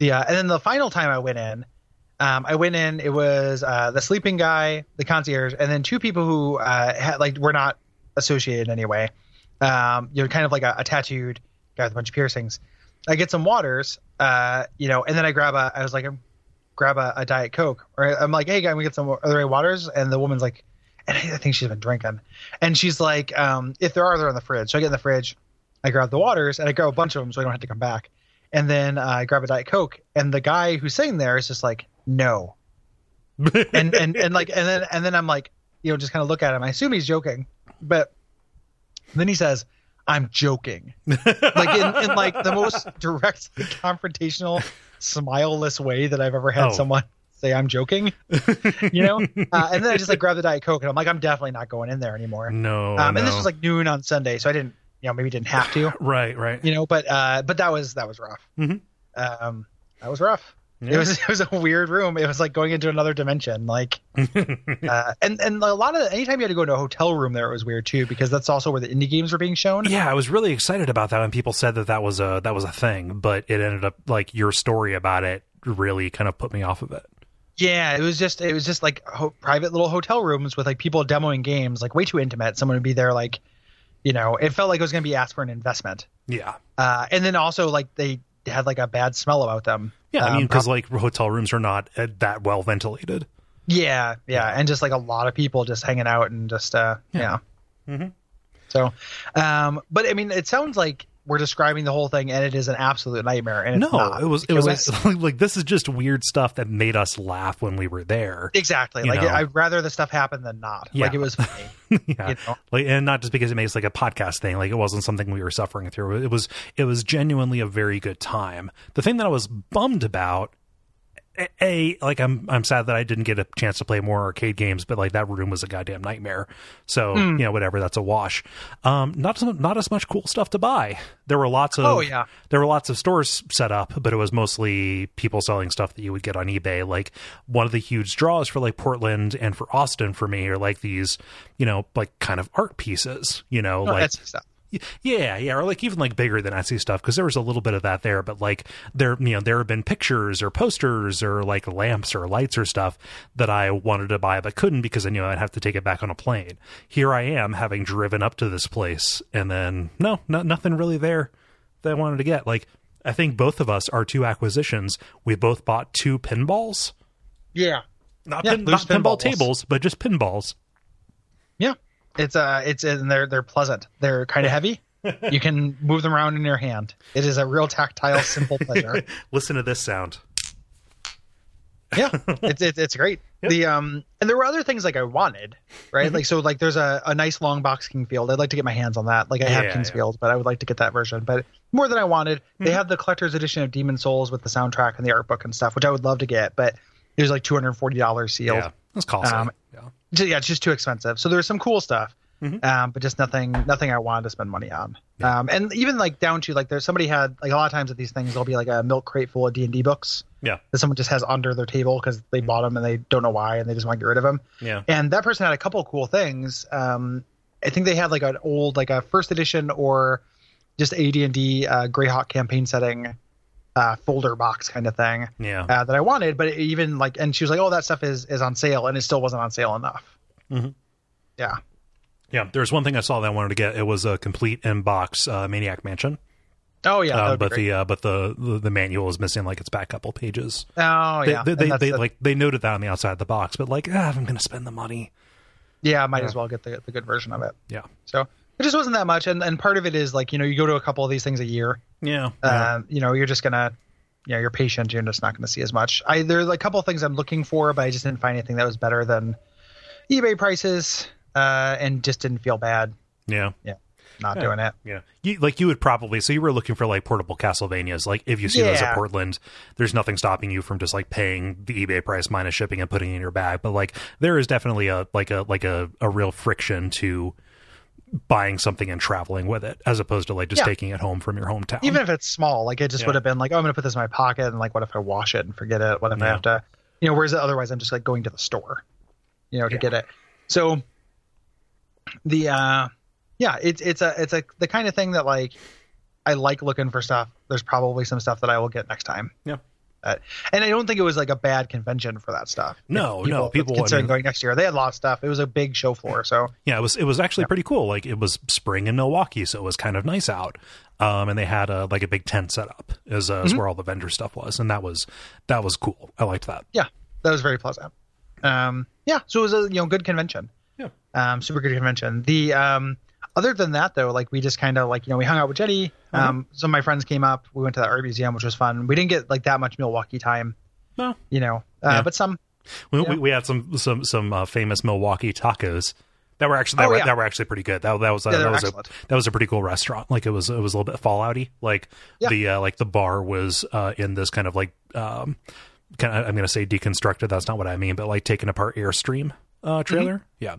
Uh, and then the final time I went in, um, I went in. It was uh, the sleeping guy, the concierge, and then two people who uh, had like were not associated anyway. Um, you know, kind of like a, a tattooed guy with a bunch of piercings. I get some waters, uh, you know, and then I grab a. I was like, grab a, a diet coke, or I'm like, hey, guy, we get some. Are there any waters? And the woman's like, and I think she's been drinking, and she's like, um, if there are, they're in the fridge. So I get in the fridge, I grab the waters, and I grab a bunch of them, so I don't have to come back. And then uh, I grab a diet coke, and the guy who's sitting there is just like, no, and and and like, and then and then I'm like, you know, just kind of look at him. I assume he's joking, but then he says, "I'm joking," like in, in like the most direct, confrontational, smileless way that I've ever had Oh. someone say, "I'm joking," you know. Uh, and then I just like grab the diet coke, and I'm like, I'm definitely not going in there anymore. no, um, and this was like noon on Sunday, so I didn't, you know, maybe didn't have to, right, right. you know. But uh, but that was that was rough. Mhm. Um, that was rough. Yeah. It was it was a weird room. It was like going into another dimension. Like, uh, and and a lot of the, anytime you had to go to a hotel room there, it was weird too because that's also where the indie games were being shown. Yeah, I was really excited about that when people said that that was a that was a thing, but it ended up like your story about it really kind of put me off of it. Yeah, it was just it was just like ho- private little hotel rooms with like people demoing games, like way too intimate. Someone would be there, like, you know, it felt like it was going to be asked for an investment. Yeah, Uh, and then also like they had like a bad smell about them. yeah. I Um, mean, because like hotel rooms are not uh, that well ventilated. Yeah, yeah, and just like a lot of people just hanging out and just uh yeah. Mhm. So, um, but I mean, it sounds like we're describing the whole thing, and it is an absolute nightmare. And No, not. it was it was, like this is just weird stuff that made us laugh when we were there. exactly like. I'd rather the stuff happen than not. Yeah. Like it was funny, yeah. you know. like and not just because it makes like a podcast thing like it wasn't something we were suffering through it was it was genuinely a very good time the thing that i was bummed about a, like i'm i'm sad that i didn't get a chance to play more arcade games but like that room was a goddamn nightmare so Hmm. you know whatever that's a wash um not as, not as much cool stuff to buy there were lots of Oh, yeah. there were lots of stores set up but it was mostly people selling stuff that you would get on ebay like one of the huge draws for like portland and for austin for me are like these you know like kind of art pieces you know No, like. Yeah, yeah, or like even like bigger than Etsy stuff because there was a little bit of that there, but like there, you know, there have been pictures or posters or like lamps or lights or stuff that I wanted to buy but couldn't because I knew I'd have to take it back on a plane. Here I am having driven up to this place and then no, no nothing really there that I wanted to get. Like I think both of us, are two acquisitions, we both bought two pinballs, Yeah, not, Yeah, pin, not pinball tables, but just pinballs. yeah. It's uh, it's and they're they're pleasant. They're kind of heavy. you can move them around in your hand. It is a real tactile, simple pleasure. Listen to this sound. yeah it's, it's it's great the um and there were other things like i wanted right Mm-hmm. like so like there's a, a nice long box King's Field i'd like to get my hands on that like i have Yeah, King's Field but i would like to get that version but more than i wanted they Mm-hmm. have the collector's edition of Demon's Souls with the soundtrack and the art book and stuff which i would love to get but it was like $240 sealed Yeah, that's costly. Um, yeah. Yeah, it's just too expensive. So there's some cool stuff, Mm-hmm. um, but just nothing, nothing I wanted to spend money on. Um, and even like down to like there's somebody had like a lot of times at these things there'll be like a milk crate full of D and D books Yeah. that someone just has under their table because they bought them and they don't know why and they just want to get rid of them. Yeah. And that person had a couple of cool things. Um, I think they had like an old like a first edition or just AD and D uh, Greyhawk campaign setting uh, folder box kind of thing Yeah. uh, that I wanted, but even like, and she was like, "Oh, that stuff is is on sale," and it still wasn't on sale enough. Mhm. Yeah, Yeah, there's one thing I saw that I wanted to get. It was a complete inbox uh, Maniac Mansion, Oh yeah, uh, but the uh, but the, the the manual is missing like its back couple pages. oh They, yeah, they, they, they, the- like they noted that on the outside of the box, but like ah, I'm going to spend the money, yeah, I might as well get the the good version of it. yeah, So it just wasn't that much, and and part of it is like you know you go to a couple of these things a year, yeah, uh, you know you're just gonna. You know, you're patient. You're just not going to see as much. I there's a couple of things I'm looking for, but I just didn't find anything that was better than eBay prices, uh, and just didn't feel bad. yeah, Yeah, not doing it. yeah. You, like you would probably so you were looking for like portable Castlevanias. Like if you see those at Portland, there's nothing stopping you from just like paying the eBay price minus shipping and putting it in your bag. But like there is definitely a like a like a, a real friction to buying something and traveling with it as opposed to like just Yeah. taking it home from your hometown. even if it's small like it just Yeah. would have been like oh i'm gonna put this in my pocket and like what if i wash it and forget it what if i have to you know whereas otherwise i'm just like going to the store you know to Yeah. get it so the uh yeah it's it's a it's a the kind of thing that like i like looking for stuff there's probably some stuff that i will get next time Yeah. And I don't think it was like a bad convention for that stuff. No, no, people- I considering mean- going next year, they had a lot of stuff. It was a big show floor, so Yeah, it was it was actually pretty cool. Like it was spring in Milwaukee, so it was kind of nice out. Um, and they had a like a big tent set up as, uh, Mm-hmm. where all the vendor stuff was, and that was that was cool. I liked that. yeah, that was very pleasant. Um, yeah, so it was a you know good convention. Yeah. Um, super good convention. The um, other than that though, like we just kind of like you know we hung out with Jetty. Uh-huh. Um, some of my friends came up. We went to the art museum, which was fun. We didn't get like that much Milwaukee time, No, you know, uh, Yeah. but some. we, we, we had some some some uh, famous Milwaukee tacos that were actually that, Oh, were, yeah. that were actually pretty good. That that was uh, Yeah, that was a that was a pretty cool restaurant. Like it was it was a little bit Fallouty. Like Yeah. the uh, like the bar was uh, in this kind of like um, kind of, I'm going to say deconstructed. That's not what I mean, but like taken apart Airstream uh, trailer. Mm-hmm. Yeah.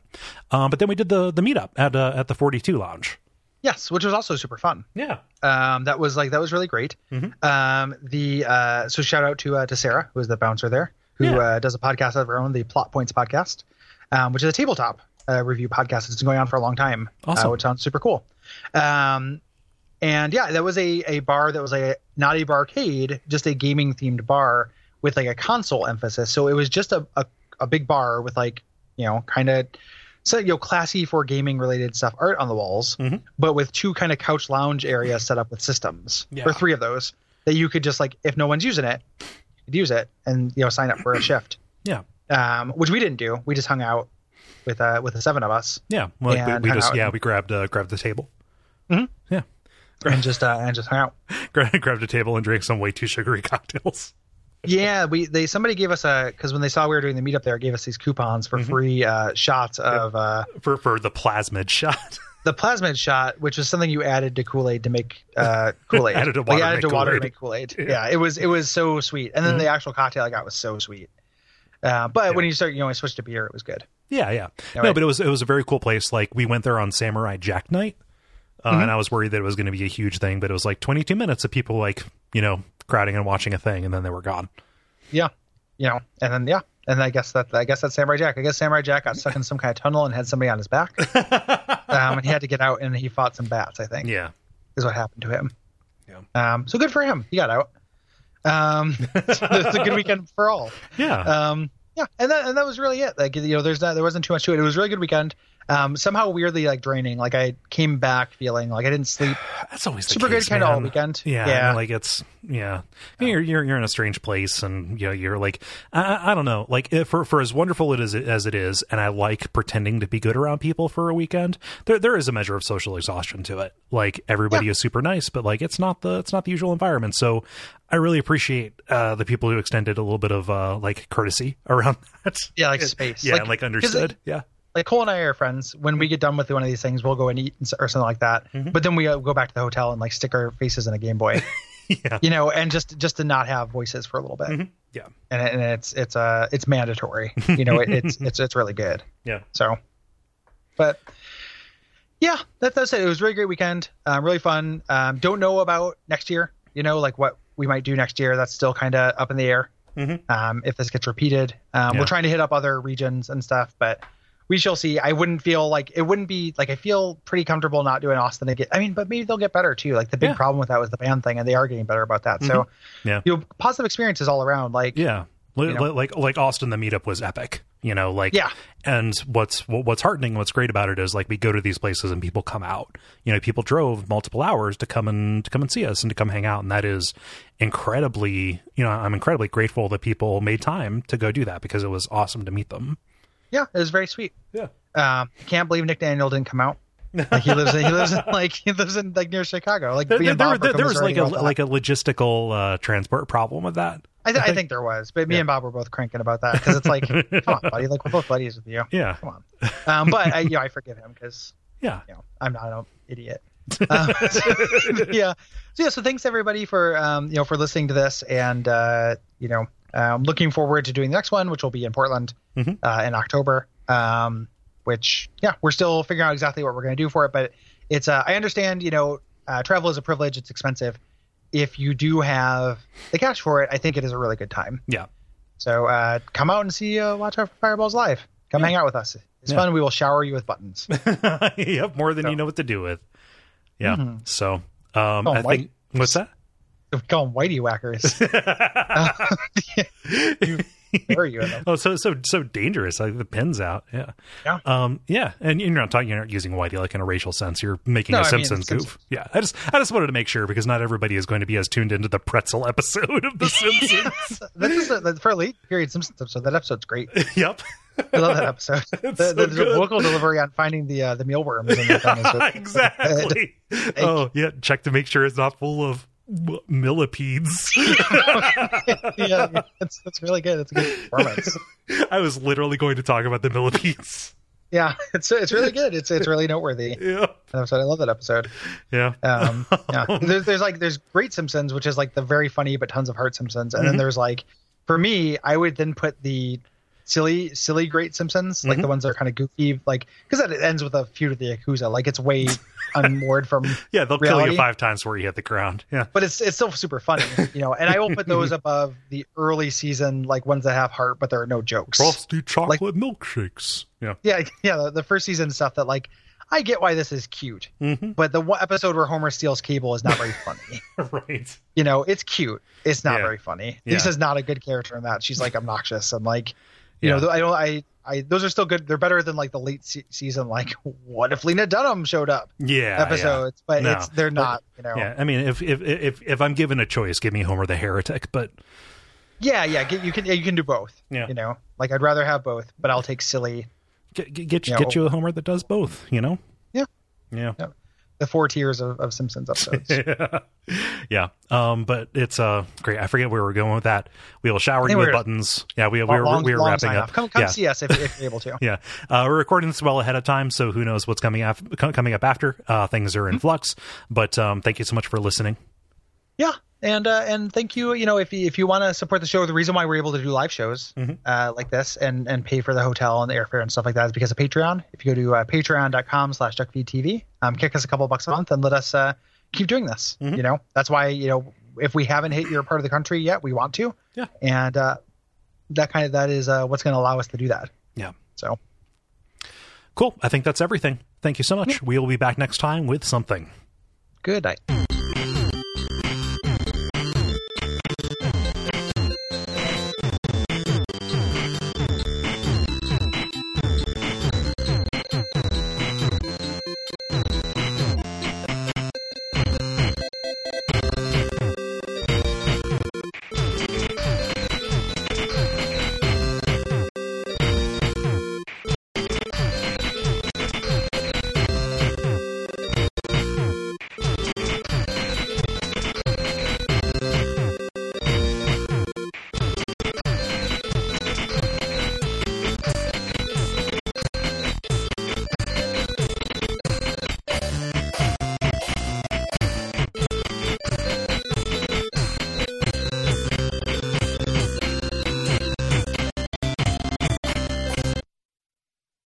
Um, but then we did the the meetup at uh, at the 42 Lounge. Yes, which was also super fun. Yeah. Um, that was like that was really great. Um, the uh, so shout out to uh, to Sarah, who is the bouncer there, who Yeah. uh, does a podcast of her own, the Plot Points podcast, um, which is a tabletop uh, review podcast. It's been going on for a long time, Awesome. uh, which sounds super cool. Um, and yeah, that was a a bar that was a not a barcade, just a gaming themed bar with like a console emphasis. So it was just a a, a big bar with like you know kind of so you know classy for gaming related stuff art on the walls Mhm. but with two kind of couch lounge areas set up with systems Yeah. or three of those that you could just like if no one's using it you'd use it and you know sign up for a shift Yeah. um which we didn't do we just hung out with uh with the seven of us Yeah. Well, we, we just out yeah and- we grabbed uh, grabbed the table. Mhm. Yeah. and just uh and just hung out grabbed a table and drank some way too sugary cocktails. Yeah we they somebody gave us a because when they saw we were doing the meetup there gave us these coupons Mm-hmm. for free uh shots of uh for for the plasmid shot. the plasmid shot, which was something you added to Kool Aid to make uh, Kool Aid. Added to Like, water to added make to water to make Kool Aid. Yeah. Yeah. it was it was so sweet. And then the actual cocktail I got was so sweet. Uh, but when you start, you know, I switched to beer, it was good. yeah, yeah. Yeah, no, right. but it was it was a very cool place. Like we went there on Samurai Jack night, uh, Mm-hmm. and I was worried that it was going to be a huge thing, but it was like 22 minutes of people like you know crowding and watching a thing, and then they were gone. Yeah, you know, and then yeah, and I guess that I guess that's Samurai Jack. I guess Samurai Jack got stuck in some kind of tunnel and had somebody on his back, um, and he had to get out and he fought some bats. I think Yeah, is what happened to him. Yeah. Um, so good for him. He got out. Um, it's a good weekend for all. yeah. um yeah and that and that was really it like you know there's not there wasn't too much to it it was a really good weekend um somehow weirdly like draining like i came back feeling like i didn't sleep That's always the super good case, kinda all weekend. Yeah, Yeah. like it's yeah. You're you're you're in a strange place, and you know you're like I, I- don't know. Like if, for for as wonderful it is as it is, and I like pretending to be good around people for a weekend. There there is a measure of social exhaustion to it. Like everybody Yeah. is super nice, but like it's not the it's not the usual environment. So I really appreciate uh, the people who extended a little bit of uh, like courtesy around that. yeah like space Yeah, like, like understood. yeah. Like Kole and i are friends when we get done with one of these things we'll go and eat or something like that Mm-hmm. but then we uh, go back to the hotel and like stick our faces in a game boy Yeah. you know and just just to not have voices for a little bit Yeah. and, and it's it's uh it's mandatory you know it, it's it's it's really good Yeah. So, but yeah, that, that's it. It was a really great weekend. Um, really fun. Um, don't know about next year. You know, like what we might do next year. That's still kind of up in the air. Mhm. Um, if this gets repeated, um, Yeah. we're trying to hit up other regions and stuff, but we shall see. I wouldn't feel like it wouldn't be like I feel pretty comfortable not doing Austin again. I mean, but maybe they'll get better too. Like the big Yeah. problem with that was the band thing, and they are getting better about that. So, mm-hmm. Yeah. you know, positive experiences all around. Like, Yeah. Li- You know? li- Like like Austin, the meetup was epic. You know, like Yeah. And what's what's heartening, what's great about it is like we go to these places and people come out. You know, people drove multiple hours to come and to come and see us and to come hang out, and that is incredibly. You know, I'm incredibly grateful that people made time to go do that because it was awesome to meet them. Yeah, it was very sweet. Yeah. Um, I can't believe Nick Daniel didn't come out. Like he lives, in, he lives in, like he lives in like near Chicago. Like There, there, and Bob there- there was like a like a logistical uh, transport problem with that. I, th- I think there was, but me and Bob were both cranking about that because it's like, come on, buddy, like we're both buddies with you. Yeah. Come on. Um, but I, you know, I forgive him because Yeah. you know I'm not an idiot. Um, yeah. So yeah. So thanks everybody for um, you know for listening to this, and uh, you know, um, looking forward to doing the next one, which will be in Portland Mhm. uh, in October. Um, which yeah, we're still figuring out exactly what we're going to do for it, but it's uh, I understand you know uh, travel is a privilege, it's expensive. If you do have the cash for it, I think it is a really good time. Yeah. So uh, come out and see uh, Watch Out for Fireballs live. Come hang out with us. It's Yeah. fun. We will shower you with buttons. yep. More than you know what to do with. Yeah. So um, Oh, I think what's that? We call them whitey whackers. you, bury you. Oh, so so so dangerous. Like the pins out. Yeah. Yeah. Um. Yeah. And you're not talking. You're not using whitey like in a racial sense. You're making No, a I mean, Simpsons Simpsons. goof. Yeah. I just I just wanted to make sure because not everybody is going to be as tuned into the pretzel episode of the Simpsons. That is a, for a late period Simpsons episode. That episode's great. yep. I love that episode. the, so the, good. vocal delivery on finding the uh, the mealworms. In the thing is exactly. oh yeah. Check to make sure it's not full of millipedes. yeah, that's it's really good. It's a good performance. I was literally going to talk about the millipedes. Yeah, it's it's really good. It's it's really noteworthy. Yeah. Episode. I love that episode. Yeah. Um, yeah, there's, there's like there's great Simpsons, which is like the very funny but tons of heart Simpsons, and Mm-hmm. then there's like for me, I would then put the silly silly great Simpsons, like Mm-hmm. the ones that are kind of goofy, like because it ends with a feud with the Yakuza, like it's way unmoored from Yeah. They'll kill you five times before you hit the ground. Yeah. but it's it's still super funny, you know. And I will put those above the early season like ones that have heart, but there are no jokes. Frosty chocolate milkshakes. Yeah. Yeah, yeah. The, the first season stuff that like I get why this is cute, Mm-hmm. but the one episode where Homer steals cable is not very funny. right. you know, it's cute. It's not Yeah. very funny. Yeah. Lisa's not a good character in that. She's like obnoxious and like, you Yeah. know, I don't, I, I, those are still good. They're better than like the late se- season, like what if Lena Dunham showed up Yeah. episodes, but No. it's they're not, you know. Yeah. yeah. I mean, if, if if if I'm given a choice, give me Homer the heretic. But Yeah, yeah, get- you can, yeah, you can do both. Yeah. You know, like I'd rather have both, but I'll take silly. get get get, you Yeah, get you a Homer that does both. You know. Yeah. Yeah. Yeah. The four tiers of, of Simpsons episodes. yeah. Um. But it's uh great. I forget where we're going with that. We will shower you with buttons. Yeah. We we were long, we were long wrapping up. off. Come, come yeah. see us if, if you're able to. Yeah, uh, we're recording this well ahead of time, so who knows what's coming af- coming up after. Uh, things are in flux, but um, thank you so much for listening. Yeah, and uh, and thank you. You know, if you, if you want to support the show, the reason why we're able to do live shows Mm-hmm. uh, like this and and pay for the hotel and the airfare and stuff like that is because of Patreon. If you go to uh, patreon.com/slash duckfeedtv, um, kick us a couple bucks a month and let us uh, keep doing this. Mm-hmm. You know, that's why you know if we haven't hit your part of the country yet, we want to. Yeah. and uh, that kind of that is uh, what's going to allow us to do that. Yeah, So cool. I think that's everything. Thank you so much. We will be back next time with something. good night.